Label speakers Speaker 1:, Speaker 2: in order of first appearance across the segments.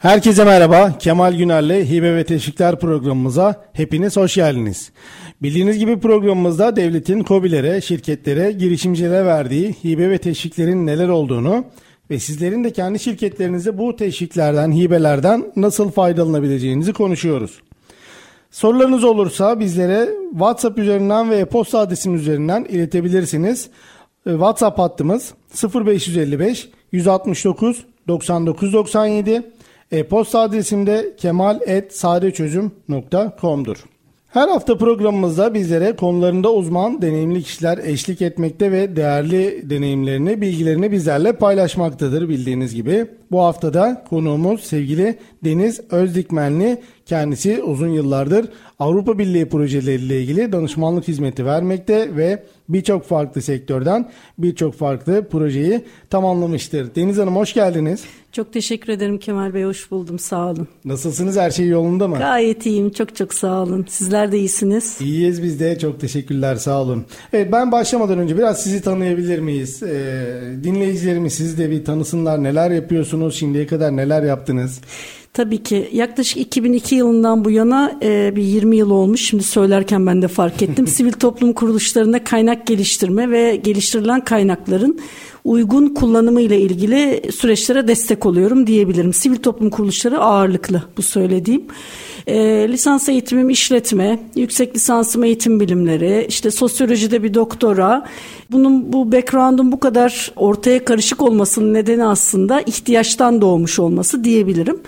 Speaker 1: Herkese merhaba. Kemal Güner'le Hibe ve Teşvikler programımıza hepiniz hoş geldiniz. Bildiğiniz gibi programımızda devletin COBİ'lere, şirketlere, girişimcilere verdiği hibe ve teşviklerin neler olduğunu ve sizlerin de kendi şirketlerinizde bu teşviklerden, hibelerden nasıl faydalanabileceğinizi konuşuyoruz. Sorularınız olursa bizlere WhatsApp üzerinden ve e-posta adresimiz üzerinden iletebilirsiniz. E, WhatsApp hattımız 0555 169 99 97 e-posta adresim de kemal.sadeçözüm.com'dur. Her hafta programımızda bizlere konularında uzman, deneyimli kişiler eşlik etmekte ve değerli deneyimlerini, bilgilerini bizlerle paylaşmaktadır bildiğiniz gibi. Bu haftada konuğumuz sevgili Deniz Özdikmenli. Kendisi uzun yıllardır Avrupa Birliği projeleriyle ilgili danışmanlık hizmeti vermekte ve birçok farklı sektörden birçok farklı projeyi tamamlamıştır. Deniz Hanım hoş geldiniz.
Speaker 2: Çok teşekkür ederim Kemal Bey. Hoş buldum. Sağ olun.
Speaker 1: Nasılsınız? Her şey yolunda mı?
Speaker 2: Gayet iyiyim. Çok çok sağ olun. Sizler de iyisiniz.
Speaker 1: İyiyiz biz de. Çok teşekkürler. Sağ olun. Evet ben başlamadan önce biraz sizi tanıyabilir miyiz? Ee, dinleyicilerimiz sizi de bir tanısınlar. Neler yapıyorsunuz? Şimdiye kadar neler yaptınız?
Speaker 2: Tabii ki yaklaşık 2002 yılından bu yana e, bir 20 yıl olmuş. Şimdi söylerken ben de fark ettim. Sivil toplum kuruluşlarında kaynak geliştirme ve geliştirilen kaynakların uygun kullanımı ile ilgili süreçlere destek oluyorum diyebilirim. Sivil toplum kuruluşları ağırlıklı bu söylediğim. E, lisans eğitimim işletme, yüksek lisansım eğitim bilimleri, işte sosyolojide bir doktora. Bunun bu background'un bu kadar ortaya karışık olmasının nedeni aslında ihtiyaçtan doğmuş olması diyebilirim.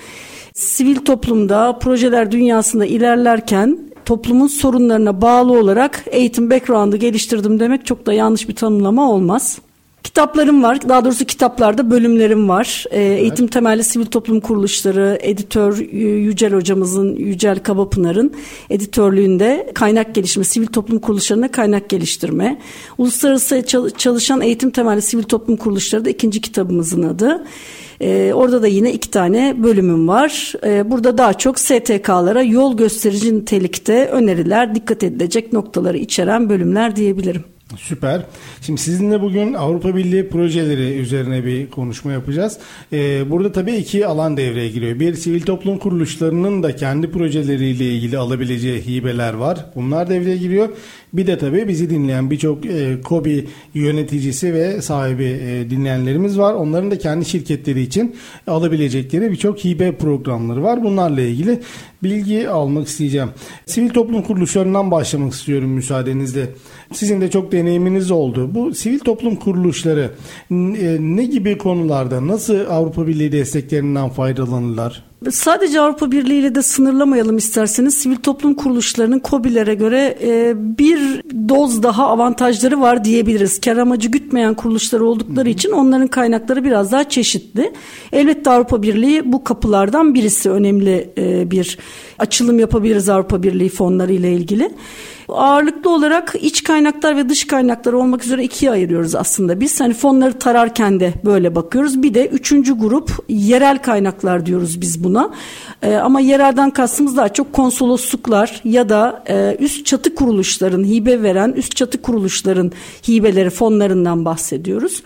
Speaker 2: Sivil toplumda, projeler dünyasında ilerlerken toplumun sorunlarına bağlı olarak eğitim background'ı geliştirdim demek çok da yanlış bir tanımlama olmaz. Kitaplarım var. Daha doğrusu kitaplarda bölümlerim var. Ee, evet. Eğitim temelli sivil toplum kuruluşları, editör Yücel hocamızın, Yücel Kabapınar'ın editörlüğünde kaynak geliştirme, sivil toplum kuruluşlarına kaynak geliştirme. Uluslararası çalışan eğitim temelli sivil toplum kuruluşları da ikinci kitabımızın adı. Ee, orada da yine iki tane bölümüm var. Ee, burada daha çok STK'lara yol gösterici nitelikte öneriler, dikkat edilecek noktaları içeren bölümler diyebilirim.
Speaker 1: Süper. Şimdi sizinle bugün Avrupa Birliği projeleri üzerine bir konuşma yapacağız. Ee, burada tabii iki alan devreye giriyor. Bir sivil toplum kuruluşlarının da kendi projeleriyle ilgili alabileceği hibeler var. Bunlar devreye giriyor. Bir de tabii bizi dinleyen birçok e, KOBİ yöneticisi ve sahibi e, dinleyenlerimiz var. Onların da kendi şirketleri için alabilecekleri birçok hibe programları var. Bunlarla ilgili bilgi almak isteyeceğim. Sivil toplum kuruluşlarından başlamak istiyorum müsaadenizle. Sizin de çok deneyiminiz oldu. Bu sivil toplum kuruluşları e, ne gibi konularda nasıl Avrupa Birliği desteklerinden faydalanırlar?
Speaker 2: Sadece Avrupa Birliği ile de sınırlamayalım isterseniz. Sivil toplum kuruluşlarının COBİ'lere göre e, bir doz daha avantajları var diyebiliriz. Kar amacı gütmeyen kuruluşlar oldukları için onların kaynakları biraz daha çeşitli. Elbette Avrupa Birliği bu kapılardan birisi önemli e, bir açılım yapabiliriz Avrupa Birliği fonları ile ilgili. Ağırlıklı olarak iç kaynaklar ve dış kaynaklar olmak üzere ikiye ayırıyoruz aslında biz. Hani fonları tararken de böyle bakıyoruz. Bir de üçüncü grup yerel kaynaklar diyoruz biz buna. Ee, ama yerelden kastımız daha çok konsolosluklar ya da e, üst çatı kuruluşların hibe veren üst çatı kuruluşların hibeleri fonlarından bahsediyoruz.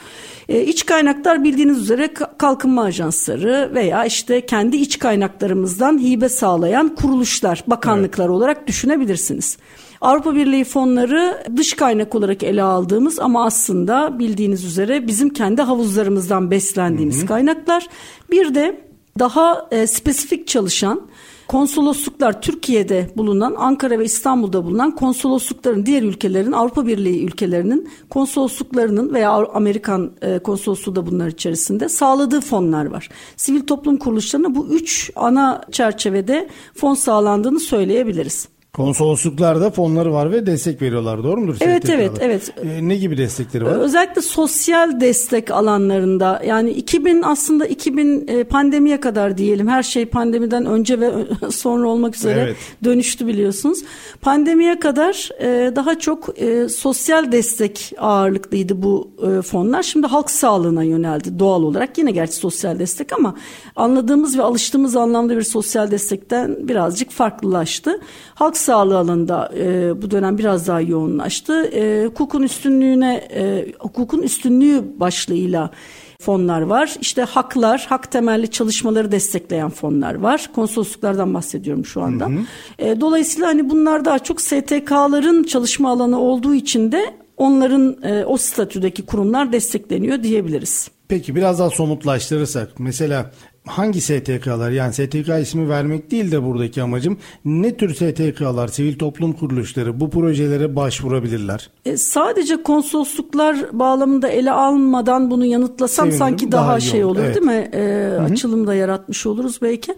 Speaker 2: E, iç kaynaklar bildiğiniz üzere kalkınma ajansları veya işte kendi iç kaynaklarımızdan hibe sağlayan kuruluşlar, bakanlıklar evet. olarak düşünebilirsiniz. Avrupa Birliği fonları dış kaynak olarak ele aldığımız ama aslında bildiğiniz üzere bizim kendi havuzlarımızdan beslendiğimiz hı hı. kaynaklar. Bir de daha e, spesifik çalışan konsolosluklar Türkiye'de bulunan Ankara ve İstanbul'da bulunan konsoloslukların diğer ülkelerin Avrupa Birliği ülkelerinin konsolosluklarının veya Amerikan e, konsolosluğu da bunlar içerisinde sağladığı fonlar var. Sivil toplum kuruluşlarına bu üç ana çerçevede fon sağlandığını söyleyebiliriz.
Speaker 1: Konsolosluklarda fonları var ve destek veriyorlar doğru mudur?
Speaker 2: Evet evet evet.
Speaker 1: Ee, ne gibi destekleri var?
Speaker 2: Özellikle sosyal destek alanlarında yani 2000 aslında 2000 e, pandemiye kadar diyelim her şey pandemiden önce ve sonra olmak üzere
Speaker 1: Evet.
Speaker 2: dönüştü biliyorsunuz. Pandemiye kadar e, daha çok e, sosyal destek ağırlıklıydı bu e, fonlar. Şimdi halk sağlığına yöneldi doğal olarak. Yine gerçi sosyal destek ama anladığımız ve alıştığımız anlamda bir sosyal destekten birazcık farklılaştı. Halk sağlığı alanında e, bu dönem biraz daha yoğunlaştı. E, hukukun üstünlüğüne e, hukukun üstünlüğü başlığıyla fonlar var. İşte haklar, hak temelli çalışmaları destekleyen fonlar var. Konsolosluklardan bahsediyorum şu anda. E, dolayısıyla hani bunlar daha çok STK'ların çalışma alanı olduğu için de onların e, o statüdeki kurumlar destekleniyor diyebiliriz.
Speaker 1: Peki biraz daha somutlaştırırsak mesela hangi STK'lar yani STK ismi vermek değil de buradaki amacım ne tür STK'lar, sivil toplum kuruluşları bu projelere başvurabilirler?
Speaker 2: E, sadece konsolosluklar bağlamında ele almadan bunu yanıtlasam
Speaker 1: Sevinirim,
Speaker 2: sanki daha,
Speaker 1: daha
Speaker 2: şey
Speaker 1: olur.
Speaker 2: olur
Speaker 1: Evet.
Speaker 2: değil mi? E, açılım da yaratmış oluruz belki.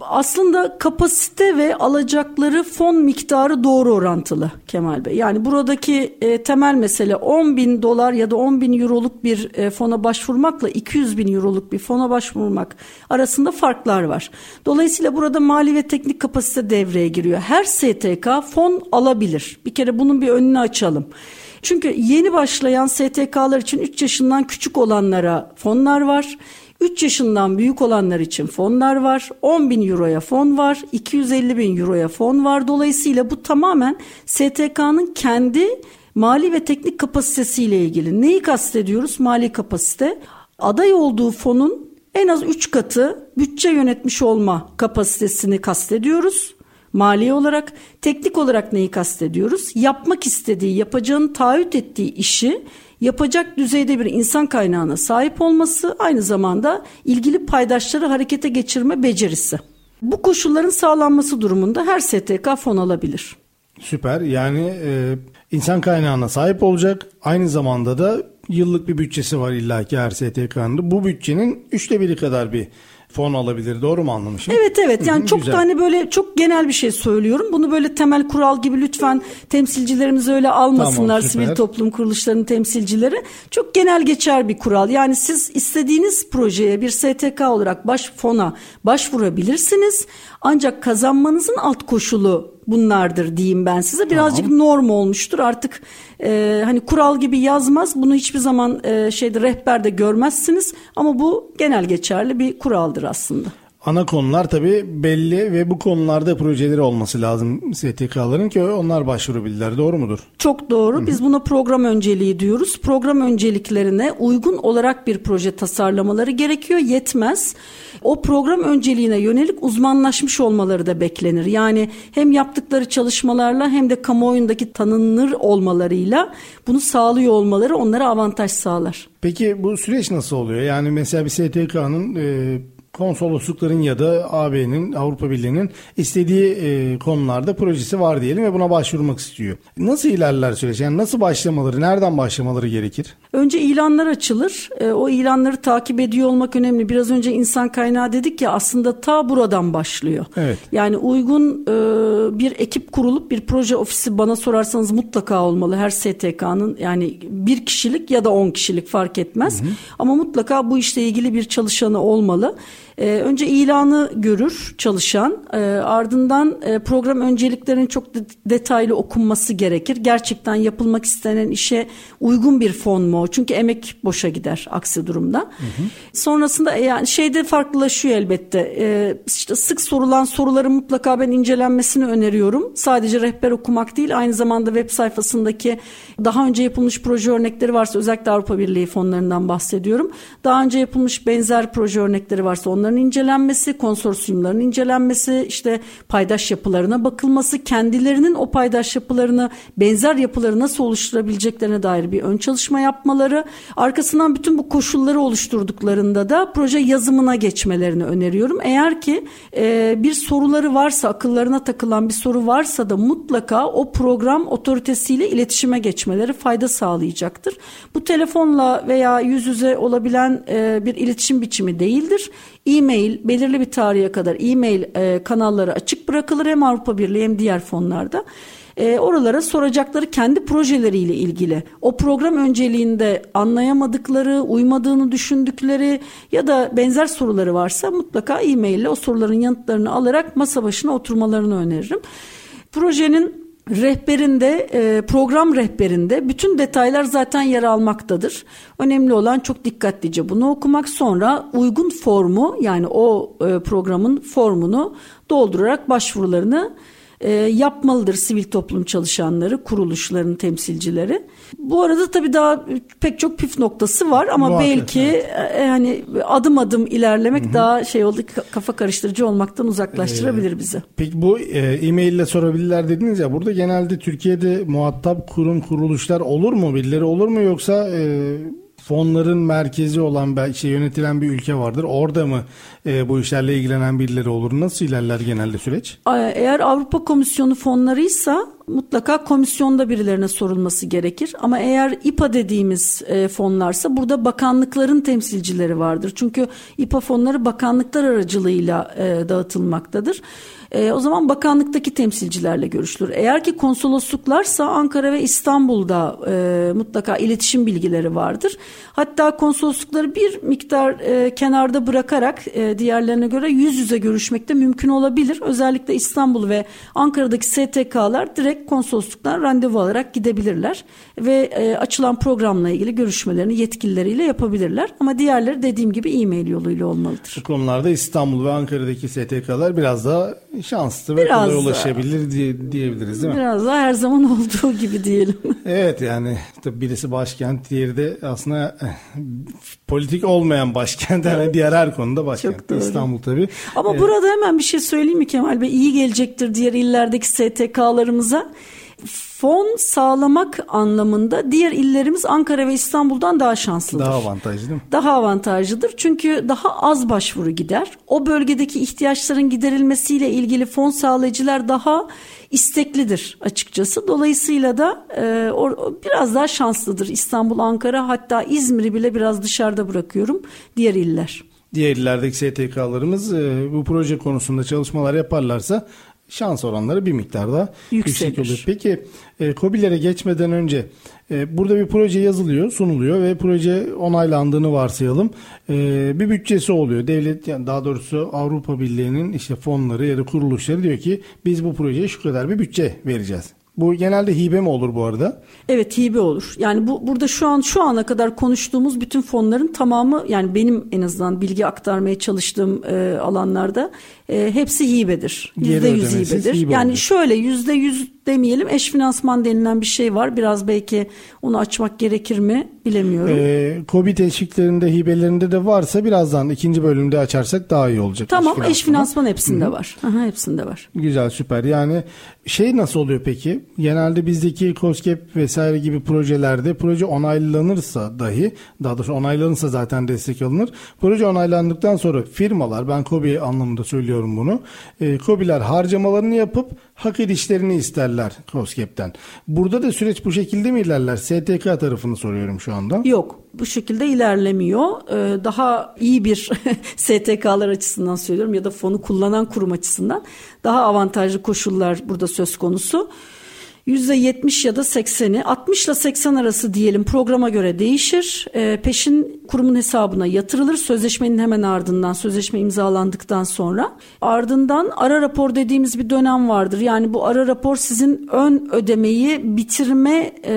Speaker 2: Aslında kapasite ve alacakları fon miktarı doğru orantılı Kemal Bey. Yani buradaki e, temel mesele 10 bin dolar ya da 10 bin euroluk bir e, fona başvurmakla 200 bin euroluk bir fona başvurmak arasında farklar var. Dolayısıyla burada mali ve teknik kapasite devreye giriyor. Her STK fon alabilir. Bir kere bunun bir önünü açalım. Çünkü yeni başlayan STK'lar için 3 yaşından küçük olanlara fonlar var. 3 yaşından büyük olanlar için fonlar var. 10 bin euroya fon var. 250 bin euroya fon var. Dolayısıyla bu tamamen STK'nın kendi mali ve teknik kapasitesiyle ilgili. Neyi kastediyoruz? Mali kapasite. Aday olduğu fonun en az 3 katı bütçe yönetmiş olma kapasitesini kastediyoruz. Mali olarak, teknik olarak neyi kastediyoruz? Yapmak istediği, yapacağını taahhüt ettiği işi yapacak düzeyde bir insan kaynağına sahip olması, aynı zamanda ilgili paydaşları harekete geçirme becerisi. Bu koşulların sağlanması durumunda her STK fon alabilir.
Speaker 1: Süper yani e, insan kaynağına sahip olacak aynı zamanda da yıllık bir bütçesi var illaki her STK'nın bu bütçenin üçte biri kadar bir fon alabilir doğru mu anlamışım?
Speaker 2: Evet evet yani
Speaker 1: Hı
Speaker 2: çok
Speaker 1: güzel.
Speaker 2: da hani böyle çok genel bir şey söylüyorum. Bunu böyle temel kural gibi lütfen temsilcilerimiz öyle almasınlar
Speaker 1: Tamam, süper.
Speaker 2: sivil toplum kuruluşlarının temsilcileri. Çok genel geçer bir kural. Yani siz istediğiniz projeye bir STK olarak baş fona başvurabilirsiniz. Ancak kazanmanızın alt koşulu bunlardır diyeyim ben size. Birazcık norm olmuştur. Artık e, hani kural gibi yazmaz. Bunu hiçbir zaman e, şeyde rehberde görmezsiniz. Ama bu genel geçerli bir kuraldır aslında.
Speaker 1: Ana konular tabii belli ve bu konularda projeleri olması lazım STK'ların ki onlar başvurabilirler doğru mudur?
Speaker 2: Çok doğru. Biz buna program önceliği diyoruz. Program önceliklerine uygun olarak bir proje tasarlamaları gerekiyor. Yetmez. O program önceliğine yönelik uzmanlaşmış olmaları da beklenir. Yani hem yaptıkları çalışmalarla hem de kamuoyundaki tanınır olmalarıyla bunu sağlıyor olmaları onlara avantaj sağlar.
Speaker 1: Peki bu süreç nasıl oluyor? Yani mesela bir STK'nın e, konsoloslukların ya da AB'nin Avrupa Birliği'nin istediği e, konularda projesi var diyelim ve buna başvurmak istiyor. Nasıl ilerler süreç? Yani nasıl başlamaları, nereden başlamaları gerekir?
Speaker 2: Önce ilanlar açılır. E, o ilanları takip ediyor olmak önemli. Biraz önce insan kaynağı dedik ya aslında ta buradan başlıyor.
Speaker 1: Evet.
Speaker 2: Yani uygun e, bir ekip kurulup bir proje ofisi bana sorarsanız mutlaka olmalı. Her STK'nın yani bir kişilik ya da on kişilik fark etmez. Ama mutlaka bu işle ilgili bir çalışanı olmalı. E, önce ilanı görür çalışan. E, ardından e, program önceliklerinin çok de- detaylı okunması gerekir. Gerçekten yapılmak istenen işe uygun bir fon mu? Çünkü emek boşa gider aksi durumda. Sonrasında e, yani şeyde farklılaşıyor elbette. E, işte sık sorulan soruların mutlaka ben incelenmesini öneriyorum. Sadece rehber okumak değil aynı zamanda web sayfasındaki daha önce yapılmış proje örnekleri varsa özellikle Avrupa Birliği fonlarından bahsediyorum. Daha önce yapılmış benzer proje örnekleri varsa onların incelenmesi, konsorsiyumların incelenmesi, işte paydaş yapılarına bakılması, kendilerinin o paydaş yapılarını benzer yapıları nasıl oluşturabileceklerine dair bir ön çalışma yapmaları, arkasından bütün bu koşulları oluşturduklarında da proje yazımına geçmelerini öneriyorum. Eğer ki e, bir soruları varsa, akıllarına takılan bir soru varsa da mutlaka o program otoritesiyle iletişime geçmeleri fayda sağlayacaktır. Bu telefonla veya yüz yüze olabilen e, bir iletişim biçimi değildir. E-mail belirli bir tarihe kadar e-mail e, kanalları açık bırakılır hem Avrupa Birliği hem diğer fonlarda. E, oralara soracakları kendi projeleriyle ilgili o program önceliğinde anlayamadıkları, uymadığını düşündükleri ya da benzer soruları varsa mutlaka e-mail ile o soruların yanıtlarını alarak masa başına oturmalarını öneririm. Projenin rehberinde, e, program rehberinde bütün detaylar zaten yer almaktadır. Önemli olan çok dikkatlice bunu okumak sonra uygun formu yani o e, programın formunu doldurarak başvurularını e, yapmalıdır sivil toplum çalışanları, kuruluşların temsilcileri. Bu arada tabii daha pek çok püf noktası var ama Muhakkak, belki evet. e, hani adım adım ilerlemek Hı-hı. daha şey oldu kafa karıştırıcı olmaktan uzaklaştırabilir ee, bizi.
Speaker 1: Peki bu e, e-mail ile sorabilirler dediniz ya burada genelde Türkiye'de muhatap kurum kuruluşlar olur mu? Birileri olur mu yoksa e, fonların merkezi olan belki şey yönetilen bir ülke vardır. Orada mı e, bu işlerle ilgilenen birileri olur? Nasıl ilerler genelde süreç?
Speaker 2: Eğer Avrupa Komisyonu fonlarıysa mutlaka komisyonda birilerine sorulması gerekir. Ama eğer İPA dediğimiz e, fonlarsa burada bakanlıkların temsilcileri vardır. Çünkü İPA fonları bakanlıklar aracılığıyla e, dağıtılmaktadır. E, o zaman bakanlıktaki temsilcilerle görüşülür. Eğer ki konsolosluklarsa Ankara ve İstanbul'da e, mutlaka iletişim bilgileri vardır. Hatta konsoloslukları bir miktar e, kenarda bırakarak e, diğerlerine göre yüz yüze görüşmek de mümkün olabilir. Özellikle İstanbul ve Ankara'daki STK'lar direkt konsolosluktan randevu alarak gidebilirler ve e, açılan programla ilgili görüşmelerini yetkilileriyle yapabilirler. Ama diğerleri dediğim gibi e-mail yoluyla olmalıdır.
Speaker 1: Bu konularda İstanbul ve Ankara'daki STK'lar biraz daha şanslı ve biraz kolay ulaşabilir diye, diyebiliriz değil mi?
Speaker 2: Biraz daha her zaman olduğu gibi diyelim.
Speaker 1: evet yani tabii birisi başkent, diğeri de aslında eh, politik olmayan başkent. Yani diğer her konuda başkent. Çok doğru. İstanbul tabii.
Speaker 2: Ama evet. burada hemen bir şey söyleyeyim mi Kemal Bey? İyi gelecektir diğer illerdeki STK'larımıza fon sağlamak anlamında diğer illerimiz Ankara ve İstanbul'dan daha şanslıdır.
Speaker 1: Daha avantajlı değil mi?
Speaker 2: Daha avantajlıdır. Çünkü daha az başvuru gider. O bölgedeki ihtiyaçların giderilmesiyle ilgili fon sağlayıcılar daha isteklidir açıkçası. Dolayısıyla da e, o, biraz daha şanslıdır İstanbul, Ankara hatta İzmir'i bile biraz dışarıda bırakıyorum diğer iller.
Speaker 1: Diğer illerdeki STK'larımız e, bu proje konusunda çalışmalar yaparlarsa şans oranları bir miktar daha yüksek oluyor. Peki e, COBİ'lere geçmeden önce e, burada bir proje yazılıyor, sunuluyor ve proje onaylandığını varsayalım. E, bir bütçesi oluyor. Devlet yani daha doğrusu Avrupa Birliği'nin işte fonları ya da kuruluşları diyor ki biz bu projeye şu kadar bir bütçe vereceğiz. Bu genelde hibe mi olur bu arada?
Speaker 2: Evet hibe olur. Yani bu burada şu an şu ana kadar konuştuğumuz bütün fonların tamamı yani benim en azından bilgi aktarmaya çalıştığım e, alanlarda e, hepsi hibedir. Yüzde yüz hibedir. Hibe yani olur. şöyle yüzde yüz demeyelim eş finansman denilen bir şey var. Biraz belki onu açmak gerekir mi bilemiyorum.
Speaker 1: Ee, KOBİ teşviklerinde hibelerinde de varsa birazdan ikinci bölümde açarsak daha iyi olacak.
Speaker 2: Tamam eş finansman, eş finansman hepsinde Hı-hı. var. Aha, hepsinde var.
Speaker 1: Güzel süper yani şey nasıl oluyor peki? Genelde bizdeki COSGAP vesaire gibi projelerde proje onaylanırsa dahi daha doğrusu onaylanırsa zaten destek alınır. Proje onaylandıktan sonra firmalar ben KOBİ anlamında söylüyorum bunu. E, KOBİ'ler harcamalarını yapıp hak edişlerini isterler COSGAP'ten. Burada da süreç bu şekilde mi ilerler? STK tarafını soruyorum şu anda.
Speaker 2: Yok bu şekilde ilerlemiyor. Ee, daha iyi bir STK'lar açısından söylüyorum ya da fonu kullanan kurum açısından daha avantajlı koşullar burada söz konusu. %70 ya da 80'i 60 ile 80 arası diyelim programa göre değişir. E, peşin kurumun hesabına yatırılır sözleşmenin hemen ardından sözleşme imzalandıktan sonra. Ardından ara rapor dediğimiz bir dönem vardır. Yani bu ara rapor sizin ön ödemeyi bitirme e,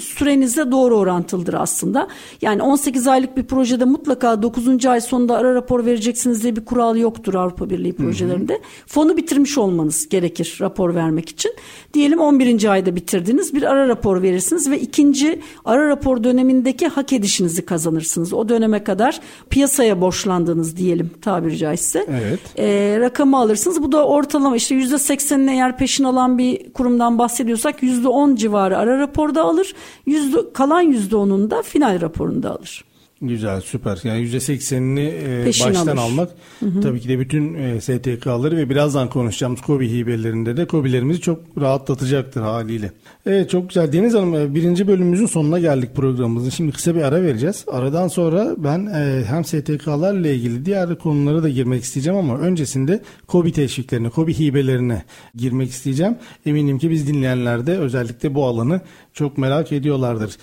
Speaker 2: sürenize doğru orantılıdır aslında. Yani 18 aylık bir projede mutlaka 9. ay sonunda ara rapor vereceksiniz diye bir kural yoktur Avrupa Birliği projelerinde. Hı hı. Fonu bitirmiş olmanız gerekir rapor vermek için. Diyelim 11. ayda bitirdiniz bir ara rapor verirsiniz ve ikinci ara rapor dönemindeki hak edişinizi kazanırsınız. O döneme kadar piyasaya borçlandığınız diyelim tabiri caizse.
Speaker 1: Evet.
Speaker 2: E, rakamı alırsınız. Bu da ortalama işte %80'ini eğer peşin alan bir kurumdan bahsediyorsak %10 civarı ara raporda alır. Yüzde, kalan %10'unu da final raporunda alır.
Speaker 1: Güzel süper. Yani %80'ini e, baştan alır. almak hı hı. tabii ki de bütün e, STK'ları ve birazdan konuşacağımız KOBİ hibelerinde de KOBİ'lerimizi çok rahatlatacaktır haliyle. Evet çok güzel. Deniz Hanım e, birinci bölümümüzün sonuna geldik programımızın. Şimdi kısa bir ara vereceğiz. Aradan sonra ben e, hem STK'larla ilgili diğer konulara da girmek isteyeceğim ama öncesinde KOBİ teşviklerine, KOBİ hibelerine girmek isteyeceğim. Eminim ki biz dinleyenler de özellikle bu alanı çok merak ediyorlardır.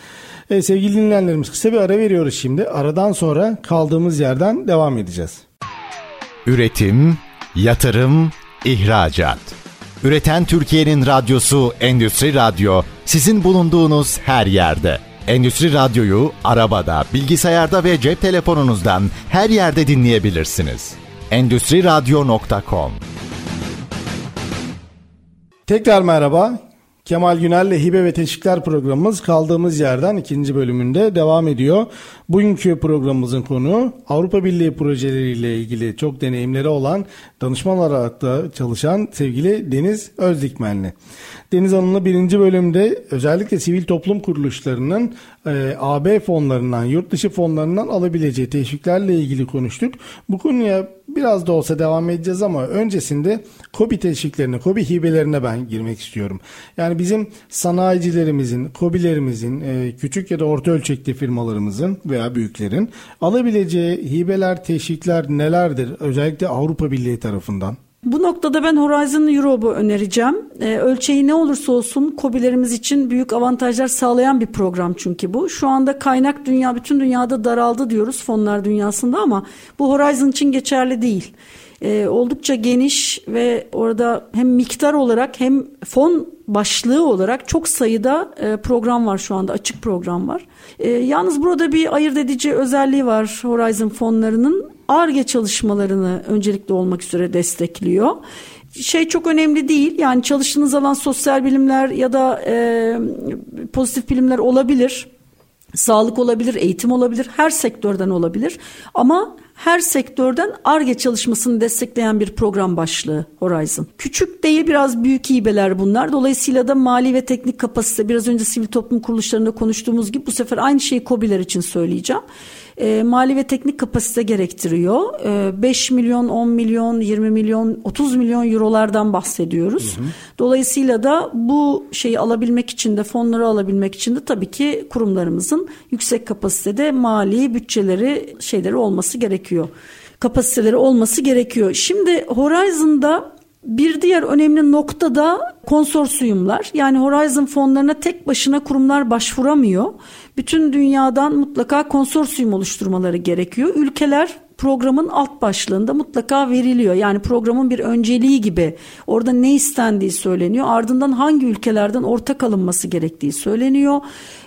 Speaker 1: E, sevgili dinleyenlerimiz kısa bir ara veriyoruz şimdi. Aradan sonra kaldığımız yerden devam edeceğiz.
Speaker 3: Üretim, yatırım, ihracat. Üreten Türkiye'nin radyosu Endüstri Radyo sizin bulunduğunuz her yerde. Endüstri Radyo'yu arabada, bilgisayarda ve cep telefonunuzdan her yerde dinleyebilirsiniz. Endüstri Radyo.com
Speaker 1: Tekrar merhaba. Kemal Günel'le Hibe ve Teşvikler programımız kaldığımız yerden ikinci bölümünde devam ediyor. Bugünkü programımızın konu Avrupa Birliği projeleriyle ilgili çok deneyimleri olan danışman olarak da çalışan sevgili Deniz Özdikmenli. Deniz Hanım'la birinci bölümde özellikle sivil toplum kuruluşlarının e, AB fonlarından, yurt dışı fonlarından alabileceği teşviklerle ilgili konuştuk. Bu konuya biraz da olsa devam edeceğiz ama öncesinde KOBİ teşviklerine, KOBİ hibelerine ben girmek istiyorum. Yani bizim sanayicilerimizin, KOBİ'lerimizin, e, küçük ya da orta ölçekli firmalarımızın veya büyüklerin alabileceği hibeler, teşvikler nelerdir? Özellikle Avrupa Birliği tarafından.
Speaker 2: Bu noktada ben Horizon Europe'u önereceğim. Ee, ölçeği ne olursa olsun COBİ'lerimiz için büyük avantajlar sağlayan bir program çünkü bu. Şu anda kaynak dünya bütün dünyada daraldı diyoruz fonlar dünyasında ama bu Horizon için geçerli değil. Ee, oldukça geniş ve orada hem miktar olarak hem fon başlığı olarak çok sayıda e, program var şu anda açık program var. E, yalnız burada bir ayırt edici özelliği var Horizon fonlarının. ARGE çalışmalarını öncelikli olmak üzere destekliyor. Şey çok önemli değil yani çalıştığınız alan sosyal bilimler ya da e, pozitif bilimler olabilir. Sağlık olabilir, eğitim olabilir, her sektörden olabilir. Ama her sektörden ARGE çalışmasını destekleyen bir program başlığı Horizon. Küçük değil biraz büyük hibeler bunlar. Dolayısıyla da mali ve teknik kapasite biraz önce sivil toplum kuruluşlarında konuştuğumuz gibi bu sefer aynı şeyi COBİ'ler için söyleyeceğim e, mali ve teknik kapasite gerektiriyor. E, 5 milyon, 10 milyon, 20 milyon, 30 milyon eurolardan bahsediyoruz. Hı hı. Dolayısıyla da bu şeyi alabilmek için de fonları alabilmek için de tabii ki kurumlarımızın yüksek kapasitede mali bütçeleri şeyleri olması gerekiyor. Kapasiteleri olması gerekiyor. Şimdi Horizon'da bir diğer önemli nokta da konsorsiyumlar. Yani Horizon fonlarına tek başına kurumlar başvuramıyor bütün dünyadan mutlaka konsorsiyum oluşturmaları gerekiyor. Ülkeler programın alt başlığında mutlaka veriliyor. Yani programın bir önceliği gibi orada ne istendiği söyleniyor. Ardından hangi ülkelerden ortak alınması gerektiği söyleniyor.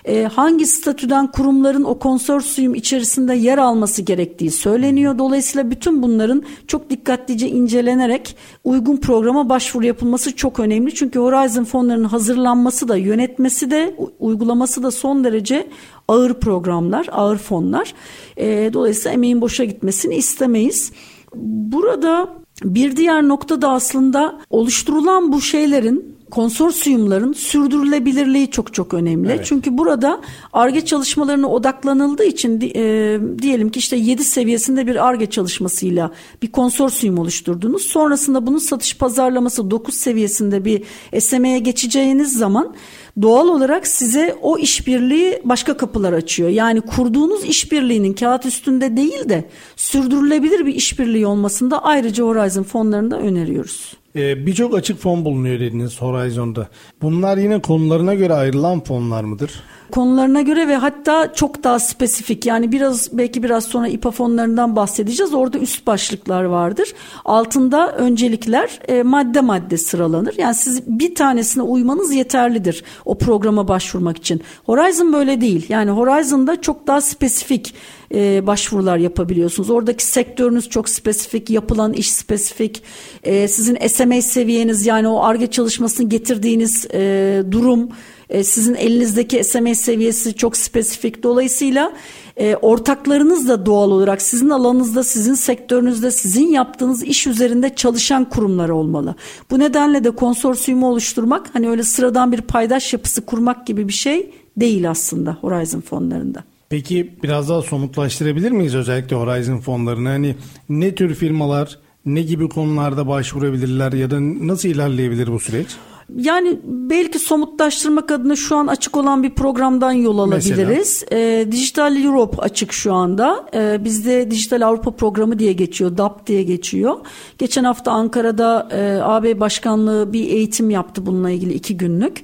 Speaker 2: E, hangi statüden kurumların o konsorsiyum içerisinde yer alması gerektiği söyleniyor. Dolayısıyla bütün bunların çok dikkatlice incelenerek uygun programa başvuru yapılması çok önemli. Çünkü Horizon fonlarının hazırlanması da yönetmesi de uygulaması da son derece ağır programlar, ağır fonlar. E, dolayısıyla emeğin boşa gitmesini istemeyiz. Burada bir diğer nokta da aslında oluşturulan bu şeylerin konsorsiyumların sürdürülebilirliği çok çok önemli. Evet. Çünkü burada ARGE çalışmalarına odaklanıldığı için e, diyelim ki işte 7 seviyesinde bir ARGE çalışmasıyla bir konsorsiyum oluşturdunuz. Sonrasında bunun satış pazarlaması 9 seviyesinde bir SME'ye geçeceğiniz zaman doğal olarak size o işbirliği başka kapılar açıyor. Yani kurduğunuz işbirliğinin kağıt üstünde değil de sürdürülebilir bir işbirliği olmasında ayrıca Horizon fonlarında öneriyoruz.
Speaker 1: Ee, Birçok açık fon bulunuyor dediniz Horizon'da. Bunlar yine konularına göre ayrılan fonlar mıdır?
Speaker 2: konularına göre ve hatta çok daha spesifik yani biraz belki biraz sonra İPA fonlarından bahsedeceğiz. Orada üst başlıklar vardır. Altında öncelikler e, madde madde sıralanır. Yani siz bir tanesine uymanız yeterlidir o programa başvurmak için. Horizon böyle değil. Yani Horizon'da çok daha spesifik e, başvurular yapabiliyorsunuz. Oradaki sektörünüz çok spesifik, yapılan iş spesifik, e, sizin SMA seviyeniz yani o ARGE çalışmasını getirdiğiniz e, durum e, sizin elinizdeki SMS seviyesi çok spesifik. Dolayısıyla e, ortaklarınız da doğal olarak sizin alanınızda, sizin sektörünüzde, sizin yaptığınız iş üzerinde çalışan kurumlar olmalı. Bu nedenle de konsorsiyumu oluşturmak hani öyle sıradan bir paydaş yapısı kurmak gibi bir şey değil aslında Horizon fonlarında.
Speaker 1: Peki biraz daha somutlaştırabilir miyiz özellikle Horizon fonlarını? Hani ne tür firmalar, ne gibi konularda başvurabilirler ya da nasıl ilerleyebilir bu süreç?
Speaker 2: Yani belki somutlaştırmak adına şu an açık olan bir programdan yol alabiliriz. E, Dijital Europe açık şu anda. E, bizde Dijital Avrupa Programı diye geçiyor, DAP diye geçiyor. Geçen hafta Ankara'da e, AB Başkanlığı bir eğitim yaptı bununla ilgili iki günlük.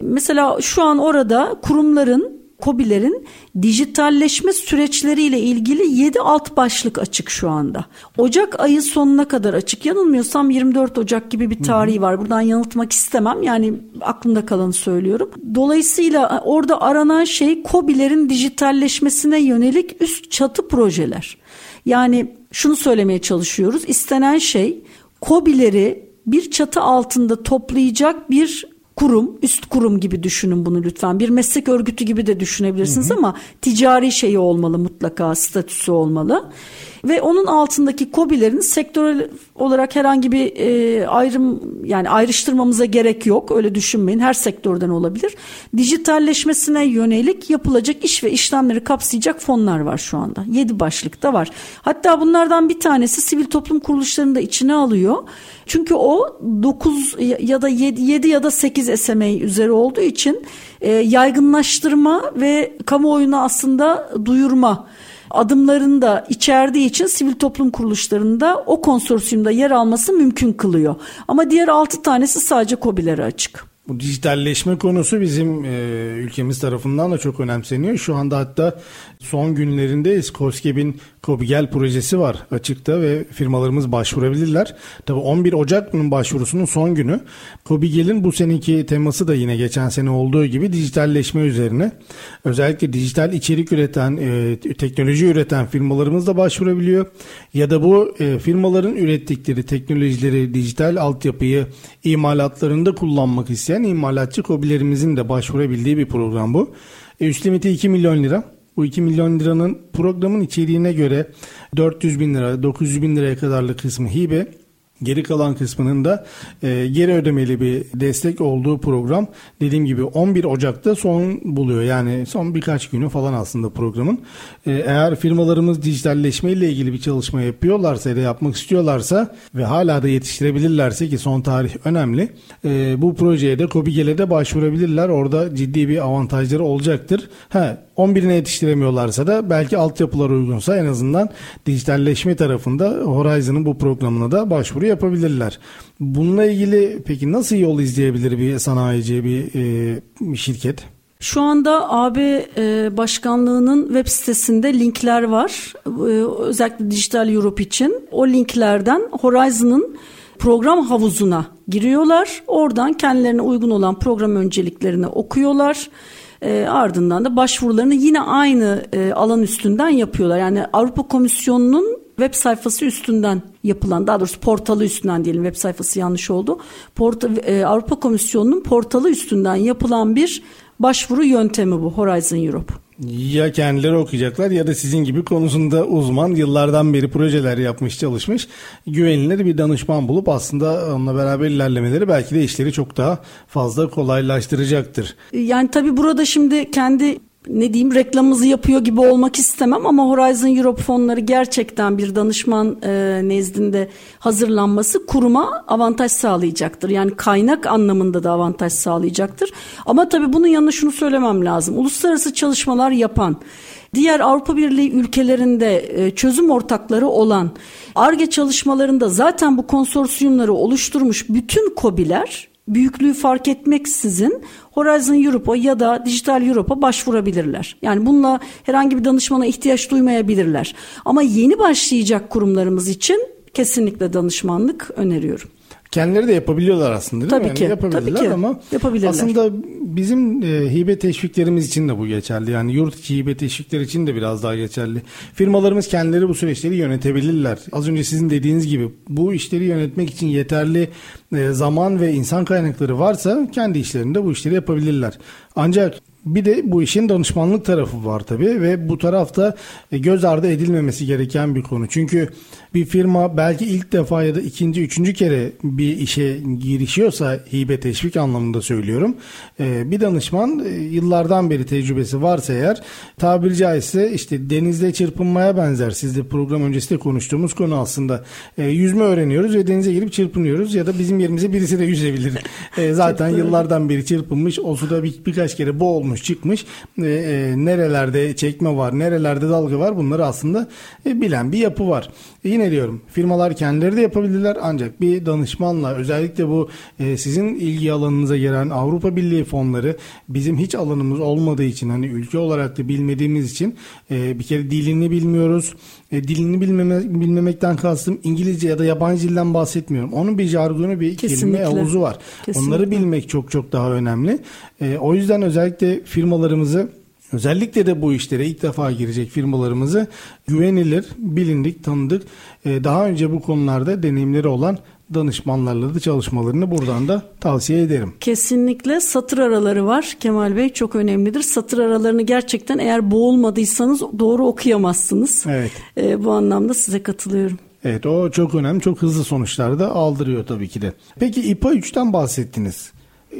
Speaker 2: Mesela şu an orada kurumların KOBİ'lerin dijitalleşme süreçleriyle ilgili 7 alt başlık açık şu anda. Ocak ayı sonuna kadar açık. Yanılmıyorsam 24 Ocak gibi bir tarihi var. Buradan yanıltmak istemem. Yani aklımda kalanı söylüyorum. Dolayısıyla orada aranan şey KOBİ'lerin dijitalleşmesine yönelik üst çatı projeler. Yani şunu söylemeye çalışıyoruz. İstenen şey KOBİ'leri bir çatı altında toplayacak bir kurum, üst kurum gibi düşünün bunu lütfen. Bir meslek örgütü gibi de düşünebilirsiniz hı hı. ama ticari şeyi olmalı mutlaka, statüsü olmalı ve onun altındaki kobilerin sektörel olarak herhangi bir e, ayrım yani ayrıştırmamıza gerek yok. Öyle düşünmeyin. Her sektörden olabilir. Dijitalleşmesine yönelik yapılacak iş ve işlemleri kapsayacak fonlar var şu anda. 7 başlıkta var. Hatta bunlardan bir tanesi sivil toplum kuruluşlarını da içine alıyor. Çünkü o 9 ya da 7, 7 ya da 8 SMA üzeri olduğu için e, yaygınlaştırma ve kamuoyuna aslında duyurma adımlarını da içerdiği için sivil toplum kuruluşlarında o konsorsiyumda yer alması mümkün kılıyor. Ama diğer 6 tanesi sadece COBİ'lere açık.
Speaker 1: Bu dijitalleşme konusu bizim e, ülkemiz tarafından da çok önemseniyor. Şu anda hatta son günlerinde Skoskeb'in Kobigel projesi var açıkta ve firmalarımız başvurabilirler. Tabi 11 Ocak bunun başvurusunun son günü. Kobigel'in bu seneki teması da yine geçen sene olduğu gibi dijitalleşme üzerine. Özellikle dijital içerik üreten, e, teknoloji üreten firmalarımız da başvurabiliyor. Ya da bu e, firmaların ürettikleri teknolojileri, dijital altyapıyı imalatlarında kullanmak isteyen imalatçı kobilerimizin de başvurabildiği bir program bu. E, üst limiti 2 milyon lira. Bu 2 milyon liranın programın içeriğine göre 400 bin lira, 900 bin liraya kadarlık kısmı hibe, Geri kalan kısmının da e, geri ödemeli bir destek olduğu program dediğim gibi 11 Ocak'ta son buluyor. Yani son birkaç günü falan aslında programın. E, eğer firmalarımız dijitalleşme ile ilgili bir çalışma yapıyorlarsa ya da yapmak istiyorlarsa ve hala da yetiştirebilirlerse ki son tarih önemli. E, bu projeye de Kobigel'e de başvurabilirler. Orada ciddi bir avantajları olacaktır. Ha, 11'ine yetiştiremiyorlarsa da belki altyapılar uygunsa en azından dijitalleşme tarafında Horizon'ın bu programına da başvuru yapabilirler. Bununla ilgili peki nasıl yol izleyebilir bir sanayici, bir, e, şirket?
Speaker 2: Şu anda AB e, Başkanlığı'nın web sitesinde linkler var. E, özellikle Dijital Europe için. O linklerden Horizon'ın program havuzuna giriyorlar. Oradan kendilerine uygun olan program önceliklerini okuyorlar e, ardından da başvurularını yine aynı e, alan üstünden yapıyorlar. Yani Avrupa Komisyonu'nun web sayfası üstünden yapılan daha doğrusu portalı üstünden diyelim web sayfası yanlış oldu. Porta, e, Avrupa Komisyonu'nun portalı üstünden yapılan bir başvuru yöntemi bu Horizon Europe.
Speaker 1: Ya kendileri okuyacaklar ya da sizin gibi konusunda uzman yıllardan beri projeler yapmış çalışmış güvenilir bir danışman bulup aslında onunla beraber ilerlemeleri belki de işleri çok daha fazla kolaylaştıracaktır.
Speaker 2: Yani tabii burada şimdi kendi ne diyeyim reklamımızı yapıyor gibi olmak istemem ama Horizon Europe fonları gerçekten bir danışman e, nezdinde hazırlanması kuruma avantaj sağlayacaktır. Yani kaynak anlamında da avantaj sağlayacaktır. Ama tabii bunun yanına şunu söylemem lazım. Uluslararası çalışmalar yapan, diğer Avrupa Birliği ülkelerinde e, çözüm ortakları olan, ARGE çalışmalarında zaten bu konsorsiyumları oluşturmuş bütün KOBİ'ler büyüklüğü fark etmeksizin Horizon Europe'a ya da Dijital Europe'a başvurabilirler. Yani bununla herhangi bir danışmana ihtiyaç duymayabilirler. Ama yeni başlayacak kurumlarımız için kesinlikle danışmanlık öneriyorum.
Speaker 1: Kendileri de yapabiliyorlar aslında değil
Speaker 2: tabii
Speaker 1: mi? Yani
Speaker 2: ki,
Speaker 1: yapabilirler
Speaker 2: tabii ki.
Speaker 1: ama
Speaker 2: yapabilirler.
Speaker 1: aslında bizim e, hibe teşviklerimiz için de bu geçerli. Yani yurt içi hibe teşvikleri için de biraz daha geçerli. Firmalarımız kendileri bu süreçleri yönetebilirler. Az önce sizin dediğiniz gibi bu işleri yönetmek için yeterli e, zaman ve insan kaynakları varsa kendi işlerinde bu işleri yapabilirler. Ancak Bir de bu işin danışmanlık tarafı var tabii ve bu tarafta e, göz ardı edilmemesi gereken bir konu. Çünkü bir firma belki ilk defa ya da ikinci, üçüncü kere bir işe girişiyorsa hibe teşvik anlamında söylüyorum. E, bir danışman e, yıllardan beri tecrübesi varsa eğer tabiri caizse işte denizde çırpınmaya benzer. Sizde program öncesinde konuştuğumuz konu aslında. Yüzme öğreniyoruz ve denize girip çırpınıyoruz ya da bizim yerimize birisi de yüzebilir. Zaten yıllardan beri çırpınmış, o suda bir, birkaç kere boğulmuş, çıkmış. Nerelerde çekme var, nerelerde dalga var bunları aslında bilen bir yapı var. Yine yine diyorum firmalar kendileri de yapabilirler ancak bir danışmanla özellikle bu e, sizin ilgi alanınıza gelen Avrupa Birliği fonları bizim hiç alanımız olmadığı için hani ülke olarak da bilmediğimiz için e, bir kere dilini bilmiyoruz. E, dilini bilmeme, bilmemekten kastım İngilizce ya da yabancı dilden bahsetmiyorum. Onun bir jargonu bir Kesinlikle. kelime havuzu var. Kesinlikle. Onları bilmek çok çok daha önemli. E, o yüzden özellikle firmalarımızı Özellikle de bu işlere ilk defa girecek firmalarımızı güvenilir, bilindik, tanıdık, e, daha önce bu konularda deneyimleri olan danışmanlarla da çalışmalarını buradan da tavsiye ederim.
Speaker 2: Kesinlikle satır araları var Kemal Bey çok önemlidir. Satır aralarını gerçekten eğer boğulmadıysanız doğru okuyamazsınız. Evet. E, bu anlamda size katılıyorum.
Speaker 1: Evet o çok önemli çok hızlı sonuçlar da aldırıyor tabii ki de. Peki İPA 3'ten bahsettiniz.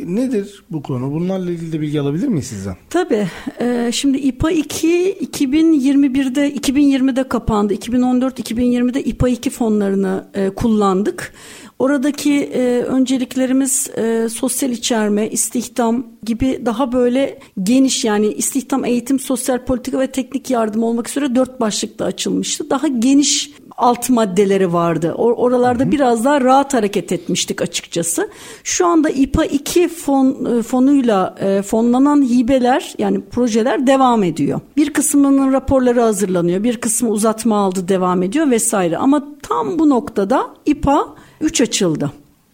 Speaker 1: Nedir bu konu? Bunlarla ilgili de bilgi alabilir miyiz sizden?
Speaker 2: Tabii. E, şimdi İPA 2 2021'de 2020'de kapandı. 2014-2020'de İPA 2 fonlarını e, kullandık. Oradaki e, önceliklerimiz e, sosyal içerme, istihdam gibi daha böyle geniş yani istihdam, eğitim, sosyal politika ve teknik yardım olmak üzere dört başlıkta açılmıştı. Daha geniş alt maddeleri vardı. Or oralarda hı hı. biraz daha rahat hareket etmiştik açıkçası. Şu anda İPA 2 fon e, fonuyla e, fonlanan hibeler yani projeler devam ediyor. Bir kısmının raporları hazırlanıyor, bir kısmı uzatma aldı devam ediyor vesaire. Ama tam bu noktada İPA 3 açıldı.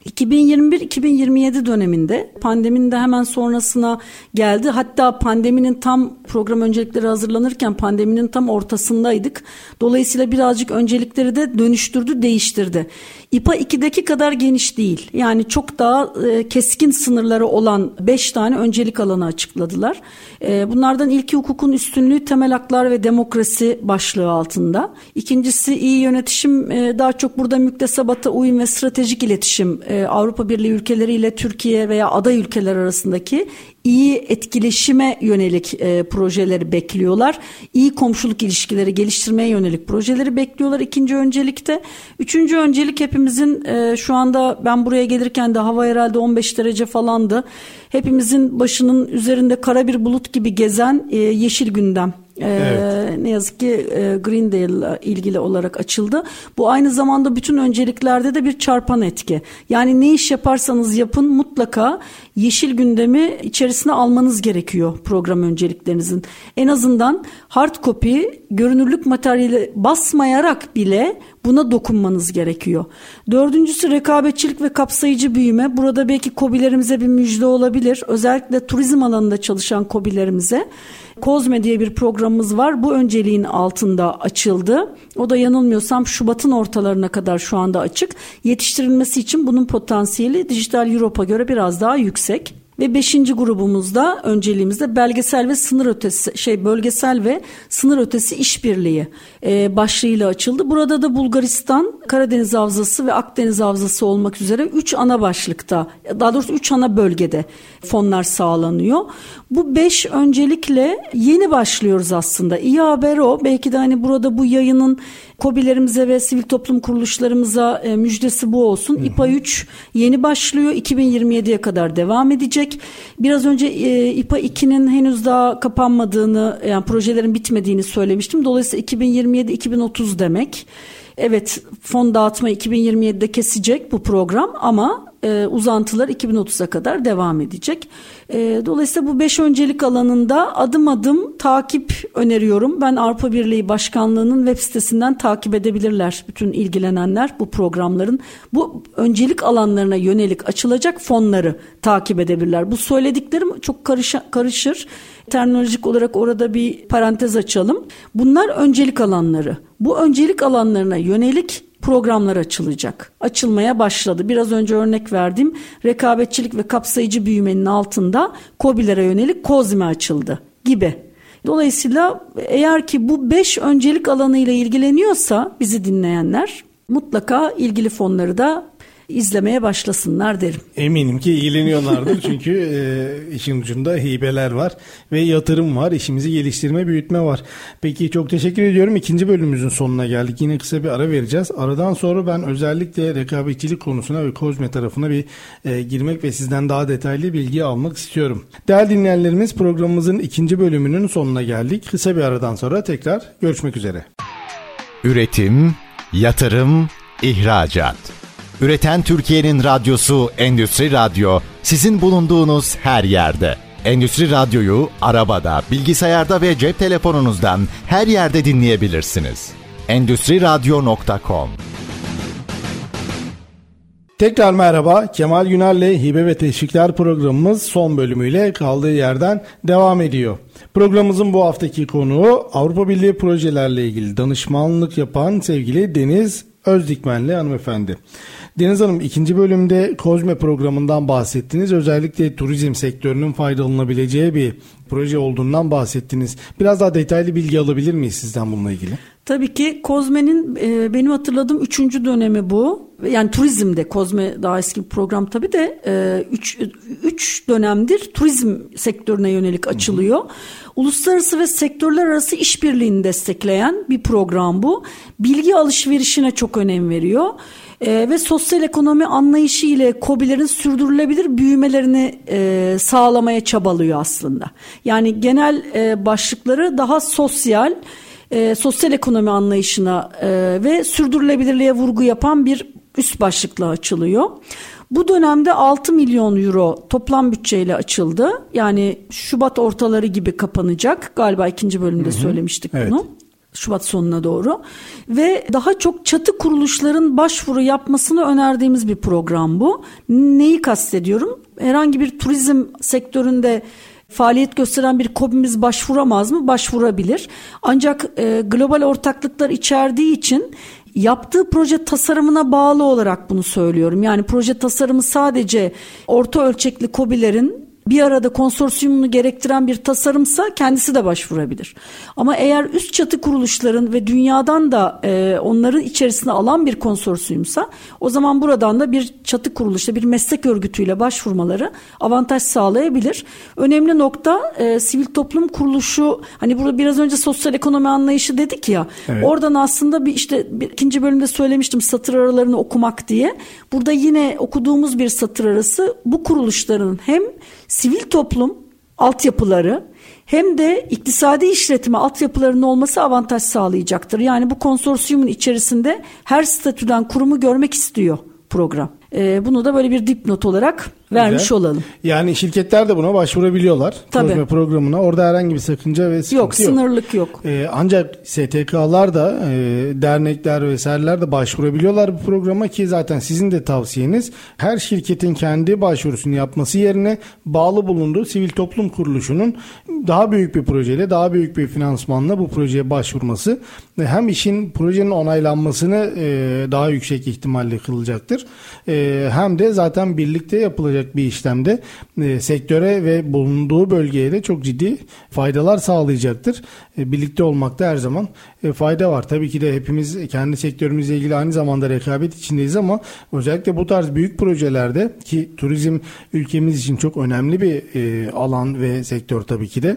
Speaker 2: 2021-2027 döneminde pandeminin de hemen sonrasına geldi. Hatta pandeminin tam program öncelikleri hazırlanırken pandeminin tam ortasındaydık. Dolayısıyla birazcık öncelikleri de dönüştürdü, değiştirdi. İPA 2'deki kadar geniş değil. Yani çok daha e, keskin sınırları olan 5 tane öncelik alanı açıkladılar. E, bunlardan ilki hukukun üstünlüğü, temel haklar ve demokrasi başlığı altında. İkincisi iyi yönetişim, e, daha çok burada müktesebata uyum ve stratejik iletişim e, Avrupa Birliği ülkeleriyle Türkiye veya aday ülkeler arasındaki iyi etkileşime yönelik e, projeleri bekliyorlar. İyi komşuluk ilişkileri geliştirmeye yönelik projeleri bekliyorlar ikinci öncelikte. Üçüncü öncelik hepimizin e, şu anda ben buraya gelirken de hava herhalde 15 derece falandı. Hepimizin başının üzerinde kara bir bulut gibi gezen yeşil gündem. Evet. ne yazık ki e, Greendale ilgili olarak açıldı. Bu aynı zamanda bütün önceliklerde de bir çarpan etki. Yani ne iş yaparsanız yapın mutlaka yeşil gündemi içerisine almanız gerekiyor program önceliklerinizin. En azından hard copy görünürlük materyali basmayarak bile buna dokunmanız gerekiyor. Dördüncüsü rekabetçilik ve kapsayıcı büyüme. Burada belki kobilerimize bir müjde olabilir. Özellikle turizm alanında çalışan kobilerimize. Kozme diye bir programımız var. Bu önceliğin altında açıldı. O da yanılmıyorsam Şubat'ın ortalarına kadar şu anda açık. Yetiştirilmesi için bunun potansiyeli dijital Europe'a göre biraz daha yüksek. Ve beşinci grubumuzda önceliğimizde belgesel ve sınır ötesi şey bölgesel ve sınır ötesi işbirliği e, başlığıyla açıldı. Burada da Bulgaristan, Karadeniz Havzası ve Akdeniz Havzası olmak üzere üç ana başlıkta daha doğrusu üç ana bölgede fonlar sağlanıyor. Bu beş öncelikle yeni başlıyoruz aslında. İyi haber o. Belki de hani burada bu yayının KOBİ'lerimize ve sivil toplum kuruluşlarımıza e, müjdesi bu olsun. Hı hı. İPA 3 yeni başlıyor. 2027'ye kadar devam edecek. Biraz önce e, İPA 2'nin henüz daha kapanmadığını yani projelerin bitmediğini söylemiştim. Dolayısıyla 2027-2030 demek. Evet fon dağıtma 2027'de kesecek bu program ama e, uzantılar 2030'a kadar devam edecek. E, dolayısıyla bu beş öncelik alanında adım adım takip öneriyorum. Ben Avrupa Birliği Başkanlığı'nın web sitesinden takip edebilirler bütün ilgilenenler bu programların. Bu öncelik alanlarına yönelik açılacak fonları takip edebilirler. Bu söylediklerim çok karışa, karışır. Terminolojik olarak orada bir parantez açalım. Bunlar öncelik alanları. Bu öncelik alanlarına yönelik programlar açılacak. Açılmaya başladı. Biraz önce örnek verdiğim rekabetçilik ve kapsayıcı büyümenin altında COBİ'lere yönelik COSME açıldı gibi. Dolayısıyla eğer ki bu beş öncelik alanıyla ilgileniyorsa bizi dinleyenler mutlaka ilgili fonları da izlemeye başlasınlar derim.
Speaker 1: Eminim ki ilgileniyorlardır çünkü e, işin ucunda hibeler var ve yatırım var, işimizi geliştirme, büyütme var. Peki çok teşekkür ediyorum. İkinci bölümümüzün sonuna geldik. Yine kısa bir ara vereceğiz. Aradan sonra ben özellikle rekabetçilik konusuna ve kozme tarafına bir e, girmek ve sizden daha detaylı bilgi almak istiyorum. Değerli dinleyenlerimiz programımızın ikinci bölümünün sonuna geldik. Kısa bir aradan sonra tekrar görüşmek üzere.
Speaker 3: Üretim, yatırım, ihracat. Üreten Türkiye'nin radyosu Endüstri Radyo sizin bulunduğunuz her yerde. Endüstri Radyo'yu arabada, bilgisayarda ve cep telefonunuzdan her yerde dinleyebilirsiniz. Endüstri Radyo.com
Speaker 1: Tekrar merhaba. Kemal Güner'le Hibe ve Teşvikler programımız son bölümüyle kaldığı yerden devam ediyor. Programımızın bu haftaki konuğu Avrupa Birliği projelerle ilgili danışmanlık yapan sevgili Deniz Özdikmenli hanımefendi. Deniz Hanım ikinci bölümde Kozme programından bahsettiniz. Özellikle turizm sektörünün faydalanabileceği bir proje olduğundan bahsettiniz. Biraz daha detaylı bilgi alabilir miyiz sizden bununla ilgili?
Speaker 2: Tabii ki Kozme'nin e, benim hatırladığım üçüncü dönemi bu. Yani turizmde Kozme daha eski bir program tabii de e, üç, üç dönemdir turizm sektörüne yönelik açılıyor. Hı hı. Uluslararası ve sektörler arası işbirliğini destekleyen bir program bu. Bilgi alışverişine çok önem veriyor e, ve sosyal ekonomi anlayışı ile COBİ'lerin sürdürülebilir büyümelerini e, sağlamaya çabalıyor aslında. Yani genel e, başlıkları daha sosyal, e, sosyal ekonomi anlayışına e, ve sürdürülebilirliğe vurgu yapan bir üst başlıkla açılıyor. Bu dönemde 6 milyon euro toplam bütçeyle açıldı. Yani Şubat ortaları gibi kapanacak. Galiba ikinci bölümde hı hı. söylemiştik evet. bunu. Şubat sonuna doğru ve daha çok çatı kuruluşların başvuru yapmasını önerdiğimiz bir program bu. Neyi kastediyorum? Herhangi bir turizm sektöründe faaliyet gösteren bir KOBİ'miz başvuramaz mı? Başvurabilir. Ancak e, global ortaklıklar içerdiği için yaptığı proje tasarımına bağlı olarak bunu söylüyorum. Yani proje tasarımı sadece orta ölçekli KOBİ'lerin bir arada konsorsiyumunu gerektiren bir tasarımsa kendisi de başvurabilir. Ama eğer üst çatı kuruluşların ve dünyadan da e, onların içerisine alan bir konsorsiyumsa o zaman buradan da bir çatı kuruluşla bir meslek örgütüyle başvurmaları avantaj sağlayabilir. Önemli nokta e, sivil toplum kuruluşu hani burada biraz önce sosyal ekonomi anlayışı dedik ya evet. oradan aslında bir işte bir, ikinci bölümde söylemiştim satır aralarını okumak diye. Burada yine okuduğumuz bir satır arası bu kuruluşların hem sivil toplum altyapıları hem de iktisadi işletme altyapılarının olması avantaj sağlayacaktır. Yani bu konsorsiyumun içerisinde her statüden kurumu görmek istiyor program. Ee, bunu da böyle bir dipnot olarak vermiş Güzel. olalım.
Speaker 1: Yani şirketler de buna başvurabiliyorlar. Tabii. programına. Orada herhangi bir sakınca ve sıkıntı
Speaker 2: yok. Sınırlık yok.
Speaker 1: Ee, ancak STK'lar da e, dernekler vesaireler de başvurabiliyorlar bu programa ki zaten sizin de tavsiyeniz her şirketin kendi başvurusunu yapması yerine bağlı bulunduğu sivil toplum kuruluşunun daha büyük bir projeyle daha büyük bir finansmanla bu projeye başvurması hem işin projenin onaylanmasını e, daha yüksek ihtimalle kılacaktır. E, hem de zaten birlikte yapılacak yapılacak bir işlemde e, sektöre ve bulunduğu bölgeye de çok ciddi faydalar sağlayacaktır. E, birlikte olmakta her zaman e, fayda var. Tabii ki de hepimiz kendi sektörümüzle ilgili aynı zamanda rekabet içindeyiz ama özellikle bu tarz büyük projelerde ki turizm ülkemiz için çok önemli bir e, alan ve sektör tabii ki de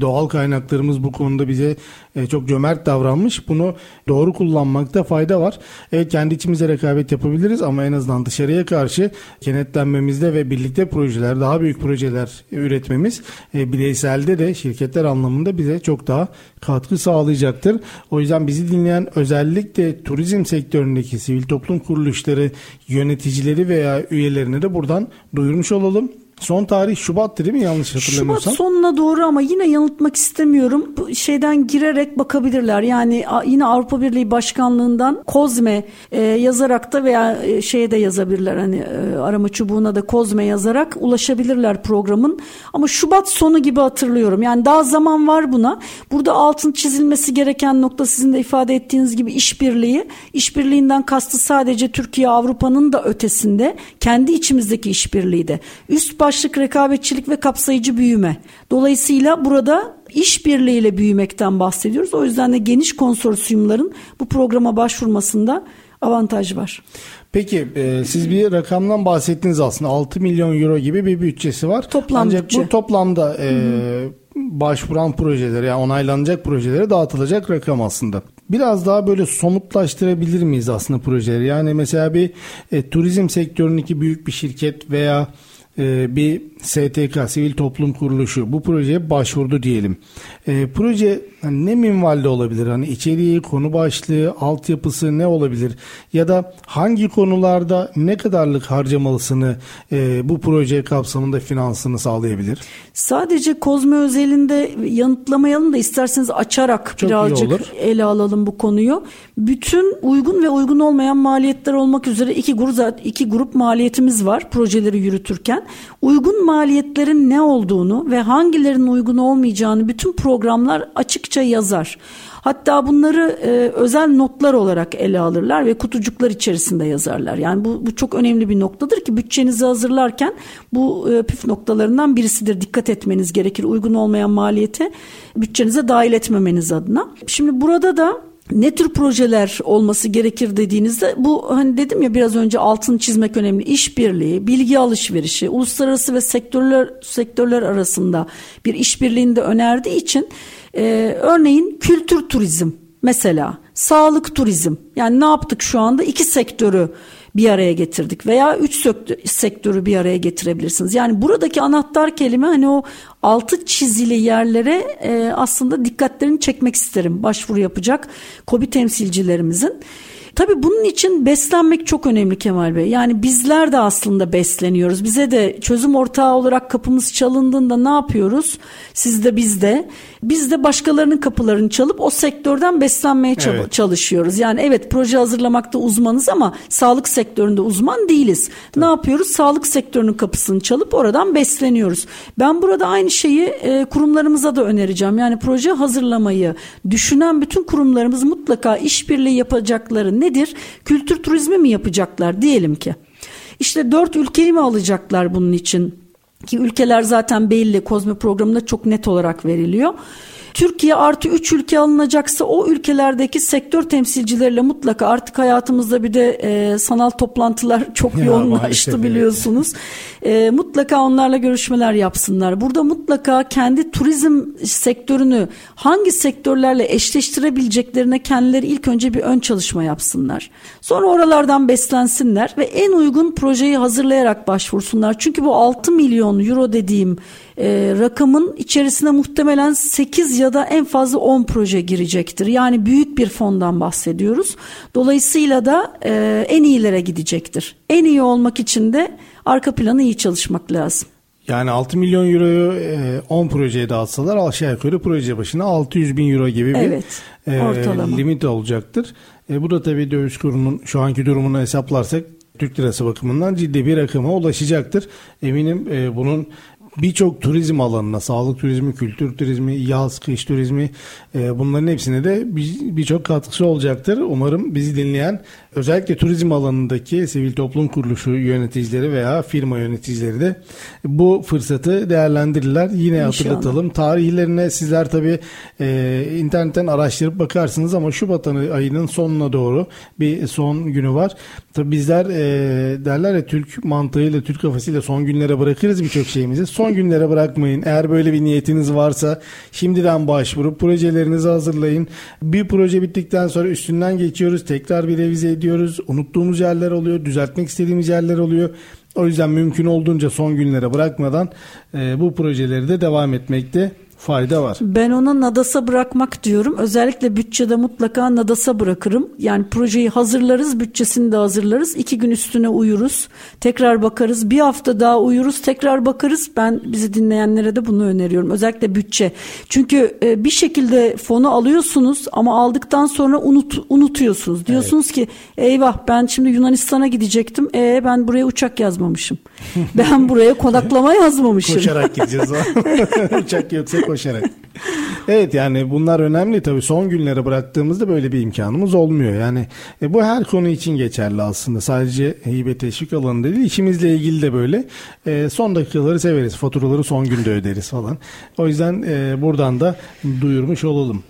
Speaker 1: doğal kaynaklarımız bu konuda bize e, çok cömert davranmış. Bunu doğru kullanmakta fayda var. Evet kendi içimize rekabet yapabiliriz ama en azından dışarıya karşı kenetlenmemizde ve birlikte projeler, daha büyük projeler üretmemiz e, bireyselde de şirketler anlamında bize çok daha katkı sağlayacaktır. O yüzden bizi dinleyen özellikle turizm sektöründeki sivil toplum kuruluşları yöneticileri veya üyelerine de buradan duyurmuş olalım Son tarih Şubat'tı değil mi yanlış hatırlamıyorsam?
Speaker 2: Şubat sonuna doğru ama yine yanıltmak istemiyorum. Bu şeyden girerek bakabilirler. Yani yine Avrupa Birliği Başkanlığından Kozme e, yazarak da veya e, şeye de yazabilirler. Hani e, arama çubuğuna da Kozme yazarak ulaşabilirler programın. Ama Şubat sonu gibi hatırlıyorum. Yani daha zaman var buna. Burada altın çizilmesi gereken nokta sizin de ifade ettiğiniz gibi işbirliği. İşbirliğinden kastı sadece Türkiye Avrupa'nın da ötesinde kendi içimizdeki işbirliği de. Üst başlık rekabetçilik ve kapsayıcı büyüme. Dolayısıyla burada işbirliğiyle büyümekten bahsediyoruz. O yüzden de geniş konsorsiyumların bu programa başvurmasında avantaj var.
Speaker 1: Peki e, siz bir rakamdan bahsettiniz aslında 6 milyon euro gibi bir bütçesi var.
Speaker 2: Toplam
Speaker 1: Ancak
Speaker 2: bütçe.
Speaker 1: bu toplamda e, başvuran projelere yani onaylanacak projelere dağıtılacak rakam aslında. Biraz daha böyle somutlaştırabilir miyiz aslında projeleri? Yani mesela bir e, turizm sektöründeki büyük bir şirket veya e, bir STK, sivil toplum kuruluşu bu projeye başvurdu diyelim. E, proje hani ne minvalde olabilir? Hani içeriği, konu başlığı, altyapısı ne olabilir? Ya da hangi konularda ne kadarlık harcamalısını e, bu proje kapsamında finansını sağlayabilir?
Speaker 2: Sadece Kozme özelinde yanıtlamayalım da isterseniz açarak
Speaker 1: Çok
Speaker 2: birazcık ele alalım bu konuyu. Bütün uygun ve uygun olmayan maliyetler olmak üzere iki grup iki grup maliyetimiz var projeleri yürütürken. Uygun maliyetlerin ne olduğunu ve hangilerinin uygun olmayacağını bütün programlar açıkça yazar. Hatta bunları e, özel notlar olarak ele alırlar ve kutucuklar içerisinde yazarlar. Yani bu, bu çok önemli bir noktadır ki bütçenizi hazırlarken bu e, püf noktalarından birisidir. Dikkat etmeniz gerekir uygun olmayan maliyete bütçenize dahil etmemeniz adına. Şimdi burada da ne tür projeler olması gerekir dediğinizde bu hani dedim ya biraz önce altını çizmek önemli. İşbirliği, bilgi alışverişi, uluslararası ve sektörler sektörler arasında bir işbirliğini de önerdiği için e, örneğin kültür turizm mesela sağlık turizm yani ne yaptık şu anda iki sektörü bir araya getirdik veya üç sektörü bir araya getirebilirsiniz. Yani buradaki anahtar kelime hani o altı çizili yerlere e, aslında dikkatlerini çekmek isterim başvuru yapacak kobi temsilcilerimizin. Tabii bunun için beslenmek çok önemli Kemal Bey. Yani bizler de aslında besleniyoruz. Bize de çözüm ortağı olarak kapımız çalındığında ne yapıyoruz? Siz de biz de. Biz de başkalarının kapılarını çalıp o sektörden beslenmeye
Speaker 1: Evet.
Speaker 2: çalışıyoruz. Yani evet proje hazırlamakta uzmanız ama sağlık sektöründe uzman değiliz. Ne yapıyoruz? Sağlık sektörünün kapısını çalıp oradan besleniyoruz. Ben burada aynı şeyi e, kurumlarımıza da önereceğim. Yani proje hazırlamayı düşünen bütün kurumlarımız mutlaka işbirliği yapacakları nedir? Kültür turizmi mi yapacaklar diyelim ki. İşte dört ülkeyi mi alacaklar bunun için? Ki ülkeler zaten belli Kozme programında çok net olarak veriliyor. Türkiye artı 3 ülke alınacaksa o ülkelerdeki sektör temsilcileriyle mutlaka artık hayatımızda bir de e, sanal toplantılar çok
Speaker 1: Ya,
Speaker 2: yoğunlaştı biliyorsunuz. E, mutlaka onlarla görüşmeler yapsınlar. Burada mutlaka kendi turizm sektörünü hangi sektörlerle eşleştirebileceklerine kendileri ilk önce bir ön çalışma yapsınlar. Sonra oralardan beslensinler ve en uygun projeyi hazırlayarak başvursunlar. Çünkü bu 6 milyon euro dediğim e, rakamın içerisine muhtemelen 8 ya da en fazla 10 proje girecektir. Yani büyük bir fondan bahsediyoruz. Dolayısıyla da e, en iyilere gidecektir. En iyi olmak için de arka planı iyi çalışmak lazım.
Speaker 1: Yani 6 milyon euroyu e, 10 projeye dağıtsalar aşağı yukarı proje başına 600 bin euro gibi bir
Speaker 2: Evet,
Speaker 1: e,
Speaker 2: ortalama.
Speaker 1: limit olacaktır. E, bu da tabii döviz kurunun şu anki durumunu hesaplarsak Türk lirası bakımından ciddi bir rakama ulaşacaktır. Eminim e, bunun birçok turizm alanına, sağlık turizmi, kültür turizmi, yaz, kış turizmi e, bunların hepsine de bir- birçok katkısı olacaktır. Umarım bizi dinleyen özellikle turizm alanındaki sivil toplum kuruluşu yöneticileri veya firma yöneticileri de bu fırsatı değerlendirirler. Yine
Speaker 2: İnşallah.
Speaker 1: hatırlatalım. Tarihlerine sizler tabi internetten araştırıp bakarsınız ama Şubat ayı- ayının sonuna doğru bir son günü var. Tabi bizler e, derler ya Türk mantığıyla, Türk kafasıyla son günlere bırakırız birçok şeyimizi. Son günlere bırakmayın. Eğer böyle bir niyetiniz varsa şimdiden başvurup projelerinizi hazırlayın. Bir proje bittikten sonra üstünden geçiyoruz. Tekrar bir revize ediyoruz. Unuttuğumuz yerler oluyor. Düzeltmek istediğimiz yerler oluyor. O yüzden mümkün olduğunca son günlere bırakmadan e, bu projeleri de devam etmekte fayda var.
Speaker 2: Ben ona nadasa bırakmak diyorum. Özellikle bütçede mutlaka nadasa bırakırım. Yani projeyi hazırlarız, bütçesini de hazırlarız. İki gün üstüne uyuruz. Tekrar bakarız. Bir hafta daha uyuruz, tekrar bakarız. Ben bizi dinleyenlere de bunu öneriyorum. Özellikle bütçe. Çünkü e, bir şekilde fonu alıyorsunuz ama aldıktan sonra unut, unutuyorsunuz. Diyorsunuz evet. ki eyvah ben şimdi Yunanistan'a gidecektim. E ben buraya uçak yazmamışım. ben buraya konaklama yazmamışım.
Speaker 1: Koşarak gideceğiz. uçak yoksa koşarak. Evet yani bunlar önemli tabii son günlere bıraktığımızda böyle bir imkanımız olmuyor. Yani e, bu her konu için geçerli aslında. Sadece hibe teşvik alanı değil işimizle ilgili de böyle. E, son dakikaları severiz. Faturaları son günde öderiz falan. O yüzden e, buradan da duyurmuş olalım.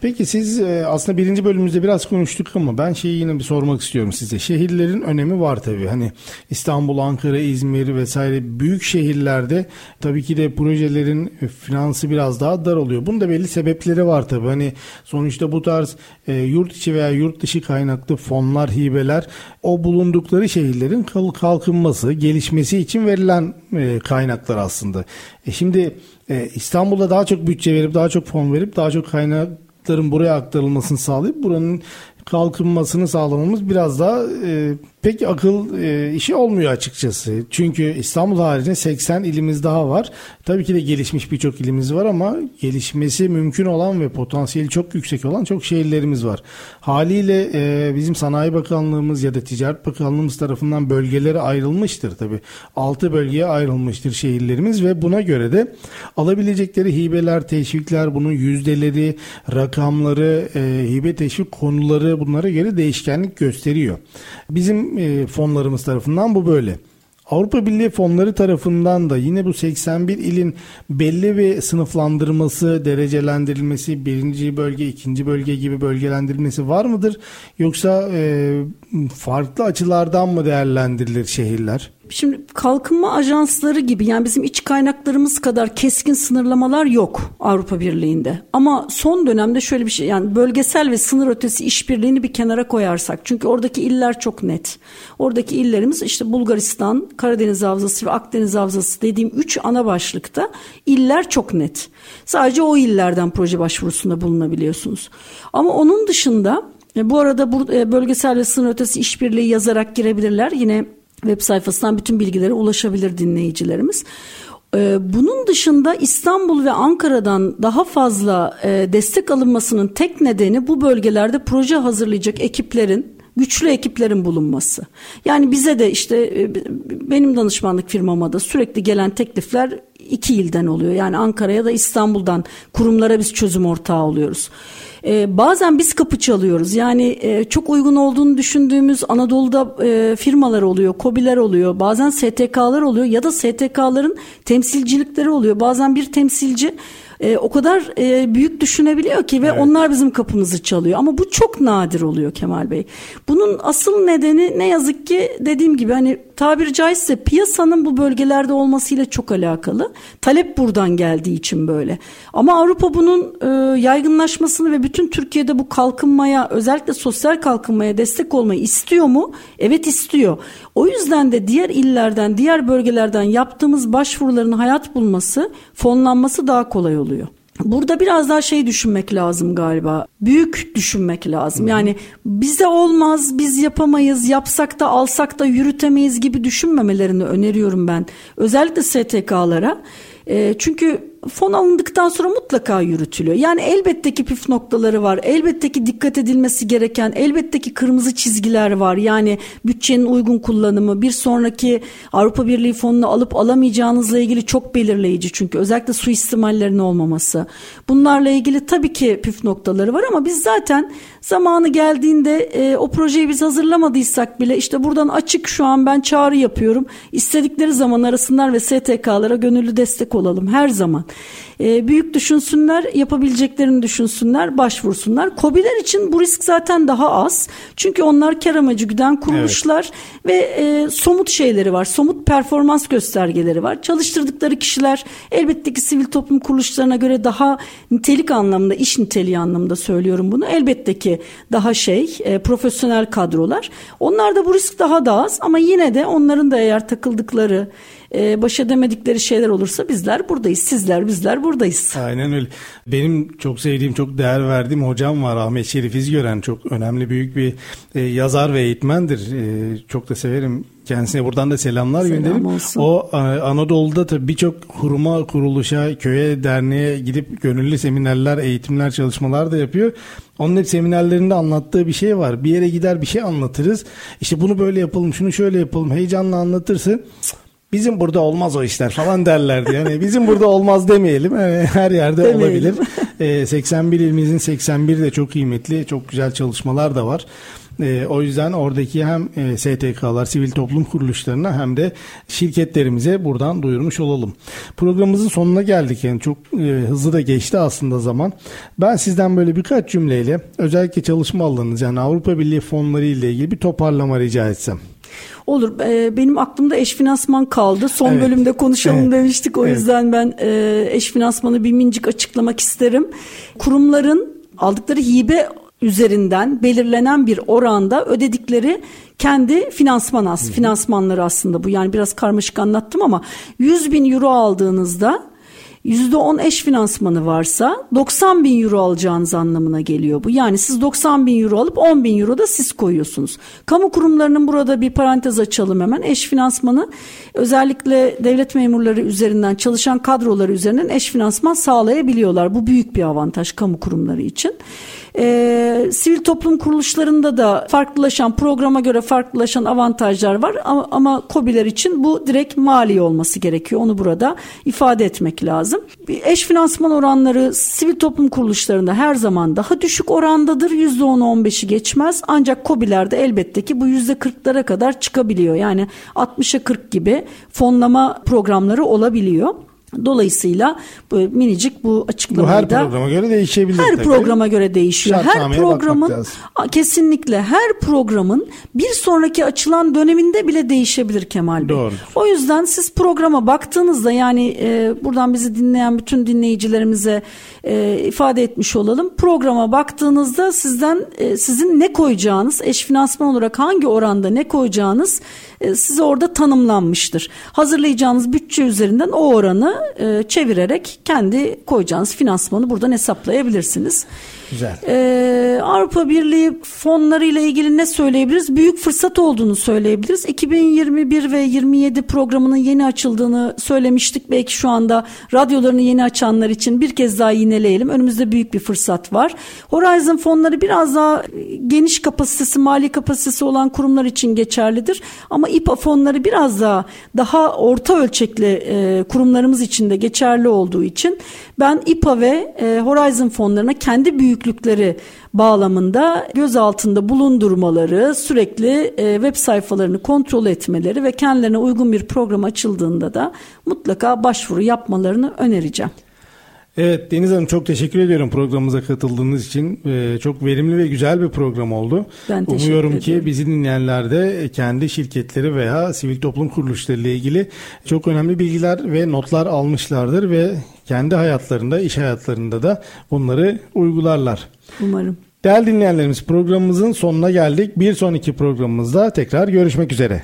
Speaker 1: Peki siz e, aslında birinci bölümümüzde biraz konuştuk ama ben şeyi yine bir sormak istiyorum size. Şehirlerin önemi var tabii. Hani İstanbul, Ankara, İzmir vesaire büyük şehirlerde tabii ki de projelerin finansı biraz daha dar oluyor. Bunun da belli sebepleri var tabii. Hani sonuçta bu tarz e, yurt içi veya yurt dışı kaynaklı fonlar, hibeler o bulundukları şehirlerin kalkınması, gelişmesi için verilen e, kaynaklar aslında. E şimdi İstanbul'da daha çok bütçe verip daha çok fon verip daha çok kaynakların buraya aktarılmasını sağlayıp buranın kalkınmasını sağlamamız biraz daha e, pek akıl e, işi olmuyor açıkçası. Çünkü İstanbul haricinde 80 ilimiz daha var. Tabii ki de gelişmiş birçok ilimiz var ama gelişmesi mümkün olan ve potansiyeli çok yüksek olan çok şehirlerimiz var. Haliyle e, bizim Sanayi Bakanlığımız ya da Ticaret Bakanlığımız tarafından bölgelere ayrılmıştır tabii. 6 bölgeye ayrılmıştır şehirlerimiz ve buna göre de alabilecekleri hibeler, teşvikler, bunun yüzdeleri, rakamları, e, hibe teşvik konuları bunlara göre değişkenlik gösteriyor. Bizim e, fonlarımız tarafından bu böyle. Avrupa Birliği fonları tarafından da yine bu 81 ilin belli bir sınıflandırması, derecelendirilmesi, birinci bölge, ikinci bölge gibi bölgelendirilmesi var mıdır? Yoksa e, farklı açılardan mı değerlendirilir şehirler?
Speaker 2: Şimdi kalkınma ajansları gibi yani bizim iç kaynaklarımız kadar keskin sınırlamalar yok Avrupa Birliği'nde. Ama son dönemde şöyle bir şey yani bölgesel ve sınır ötesi işbirliğini bir kenara koyarsak. Çünkü oradaki iller çok net. Oradaki illerimiz işte Bulgaristan, Karadeniz Havzası ve Akdeniz Havzası dediğim üç ana başlıkta iller çok net. Sadece o illerden proje başvurusunda bulunabiliyorsunuz. Ama onun dışında bu arada bu e, bölgesel ve sınır ötesi işbirliği yazarak girebilirler. Yine web sayfasından bütün bilgilere ulaşabilir dinleyicilerimiz. Ee, bunun dışında İstanbul ve Ankara'dan daha fazla e, destek alınmasının tek nedeni bu bölgelerde proje hazırlayacak ekiplerin güçlü ekiplerin bulunması. Yani bize de işte e, benim danışmanlık firmama da sürekli gelen teklifler iki ilden oluyor. Yani Ankara'ya da İstanbul'dan kurumlara biz çözüm ortağı oluyoruz. Ee, bazen biz kapı çalıyoruz. Yani e, çok uygun olduğunu düşündüğümüz Anadolu'da e, firmalar oluyor, kobiler oluyor. Bazen STK'lar oluyor ya da STK'ların temsilcilikleri oluyor. Bazen bir temsilci e, o kadar e, büyük düşünebiliyor ki ve evet. onlar bizim kapımızı çalıyor. Ama bu çok nadir oluyor Kemal Bey. Bunun asıl nedeni ne yazık ki dediğim gibi hani tabiri caizse piyasanın bu bölgelerde olmasıyla çok alakalı. Talep buradan geldiği için böyle. Ama Avrupa bunun e, yaygınlaşmasını ve bütün Türkiye'de bu kalkınmaya özellikle sosyal kalkınmaya destek olmayı istiyor mu? Evet istiyor. O yüzden de diğer illerden, diğer bölgelerden yaptığımız başvuruların hayat bulması, fonlanması daha kolay oluyor. Burada biraz daha şey düşünmek lazım galiba. Büyük düşünmek lazım. Yani bize olmaz, biz yapamayız, yapsak da alsak da yürütemeyiz gibi düşünmemelerini öneriyorum ben. Özellikle STK'lara. E, çünkü fon alındıktan sonra mutlaka yürütülüyor. Yani elbette ki püf noktaları var. Elbette ki dikkat edilmesi gereken, elbette ki kırmızı çizgiler var. Yani bütçenin uygun kullanımı, bir sonraki Avrupa Birliği fonunu alıp alamayacağınızla ilgili çok belirleyici. Çünkü özellikle suistimallerin olmaması. Bunlarla ilgili tabii ki püf noktaları var ama biz zaten zamanı geldiğinde e, o projeyi biz hazırlamadıysak bile işte buradan açık şu an ben çağrı yapıyorum. İstedikleri zaman arasınlar ve STK'lara gönüllü destek olalım her zaman. E, büyük düşünsünler, yapabileceklerini düşünsünler, başvursunlar. Kobiler için bu risk zaten daha az. Çünkü onlar kar amacı güden kuruluşlar evet. ve e, somut şeyleri var. Somut performans göstergeleri var. Çalıştırdıkları kişiler elbette ki sivil toplum kuruluşlarına göre daha nitelik anlamında, iş niteliği anlamında söylüyorum bunu. Elbette ki daha şey, e, profesyonel kadrolar. Onlarda bu risk daha da az ama yine de onların da eğer takıldıkları e, baş edemedikleri şeyler olursa bizler buradayız. Sizler bizler buradayız.
Speaker 1: Aynen öyle. Benim çok sevdiğim, çok değer verdiğim hocam var Ahmet Şerif İzgören. Çok önemli büyük bir e, yazar ve eğitmendir. E, çok da severim Kendisine buradan da selamlar Selam gönderelim. Olsun. O e, Anadolu'da tabii birçok hurma kuruluşa, köye, derneğe gidip gönüllü seminerler, eğitimler, çalışmalar da yapıyor. Onun hep seminerlerinde anlattığı bir şey var. Bir yere gider bir şey anlatırız. İşte bunu böyle yapalım, şunu şöyle yapalım. Heyecanla anlatırsın. Bizim burada olmaz o işler falan derlerdi. Yani bizim burada olmaz demeyelim. Yani her yerde demeyelim. olabilir. E, 81 ilimizin 81 de çok kıymetli, çok güzel çalışmalar da var. E, o yüzden oradaki hem e, STK'lar, sivil toplum kuruluşlarına hem de şirketlerimize buradan duyurmuş olalım. Programımızın sonuna geldik. Yani çok e, hızlı da geçti aslında zaman. Ben sizden böyle birkaç cümleyle özellikle çalışma alanınız yani Avrupa Birliği fonları ile ilgili bir toparlama rica etsem.
Speaker 2: Olur. Ee, benim aklımda eş finansman kaldı. Son evet. bölümde konuşalım evet. demiştik. O evet. yüzden ben e, eş finansmanı bir mincik açıklamak isterim. Kurumların aldıkları hibe üzerinden belirlenen bir oranda ödedikleri kendi finansman as, finansmanları aslında bu. Yani biraz karmaşık anlattım ama 100 bin euro aldığınızda %10 eş finansmanı varsa 90 bin euro alacağınız anlamına geliyor bu. Yani siz 90 bin euro alıp 10 bin euro da siz koyuyorsunuz. Kamu kurumlarının burada bir parantez açalım hemen. Eş finansmanı özellikle devlet memurları üzerinden çalışan kadroları üzerinden eş finansman sağlayabiliyorlar. Bu büyük bir avantaj kamu kurumları için. E, sivil toplum kuruluşlarında da farklılaşan programa göre farklılaşan avantajlar var ama, ama COBİ'ler için bu direkt mali olması gerekiyor. Onu burada ifade etmek lazım. Eş finansman oranları sivil toplum kuruluşlarında her zaman daha düşük orandadır. %10'u 15'i geçmez. Ancak COBİ'lerde elbette ki bu %40'lara kadar çıkabiliyor. Yani 60'a 40 gibi fonlama programları olabiliyor. Dolayısıyla bu minicik bu açıklamayı
Speaker 1: bu her da programa göre değişebilir.
Speaker 2: Her tabii. programa göre değişiyor. Her programın kesinlikle her programın bir sonraki açılan döneminde bile değişebilir Kemal Bey. Doğru. O yüzden siz programa baktığınızda yani e, buradan bizi dinleyen bütün dinleyicilerimize e, ifade etmiş olalım. Programa baktığınızda sizden e, sizin ne koyacağınız, eş finansman olarak hangi oranda ne koyacağınız e, size orada tanımlanmıştır. Hazırlayacağınız bütçe üzerinden o oranı e, çevirerek kendi koyacağınız finansmanı buradan hesaplayabilirsiniz.
Speaker 1: Güzel.
Speaker 2: Ee, Avrupa Birliği fonları ile ilgili ne söyleyebiliriz? Büyük fırsat olduğunu söyleyebiliriz. 2021 ve 27 programının yeni açıldığını söylemiştik. Belki şu anda radyolarını yeni açanlar için bir kez daha yineleyelim. Önümüzde büyük bir fırsat var. Horizon fonları biraz daha geniş kapasitesi, mali kapasitesi olan kurumlar için geçerlidir. Ama İPA fonları biraz daha daha orta ölçekli e, kurumlarımız için de geçerli olduğu için ben İPA ve e, Horizon fonlarına kendi büyüklükleri bağlamında göz altında bulundurmaları, sürekli e, web sayfalarını kontrol etmeleri ve kendilerine uygun bir program açıldığında da mutlaka başvuru yapmalarını önereceğim.
Speaker 1: Evet Deniz Hanım çok teşekkür ediyorum programımıza katıldığınız için. Ee, çok verimli ve güzel bir program oldu.
Speaker 2: Ben teşekkür
Speaker 1: Umuyorum
Speaker 2: ederim.
Speaker 1: ki bizi dinleyenler de kendi şirketleri veya sivil toplum kuruluşları ile ilgili çok önemli bilgiler ve notlar almışlardır ve kendi hayatlarında, iş hayatlarında da bunları uygularlar.
Speaker 2: Umarım.
Speaker 1: Değerli dinleyenlerimiz programımızın sonuna geldik. Bir sonraki programımızda tekrar görüşmek üzere.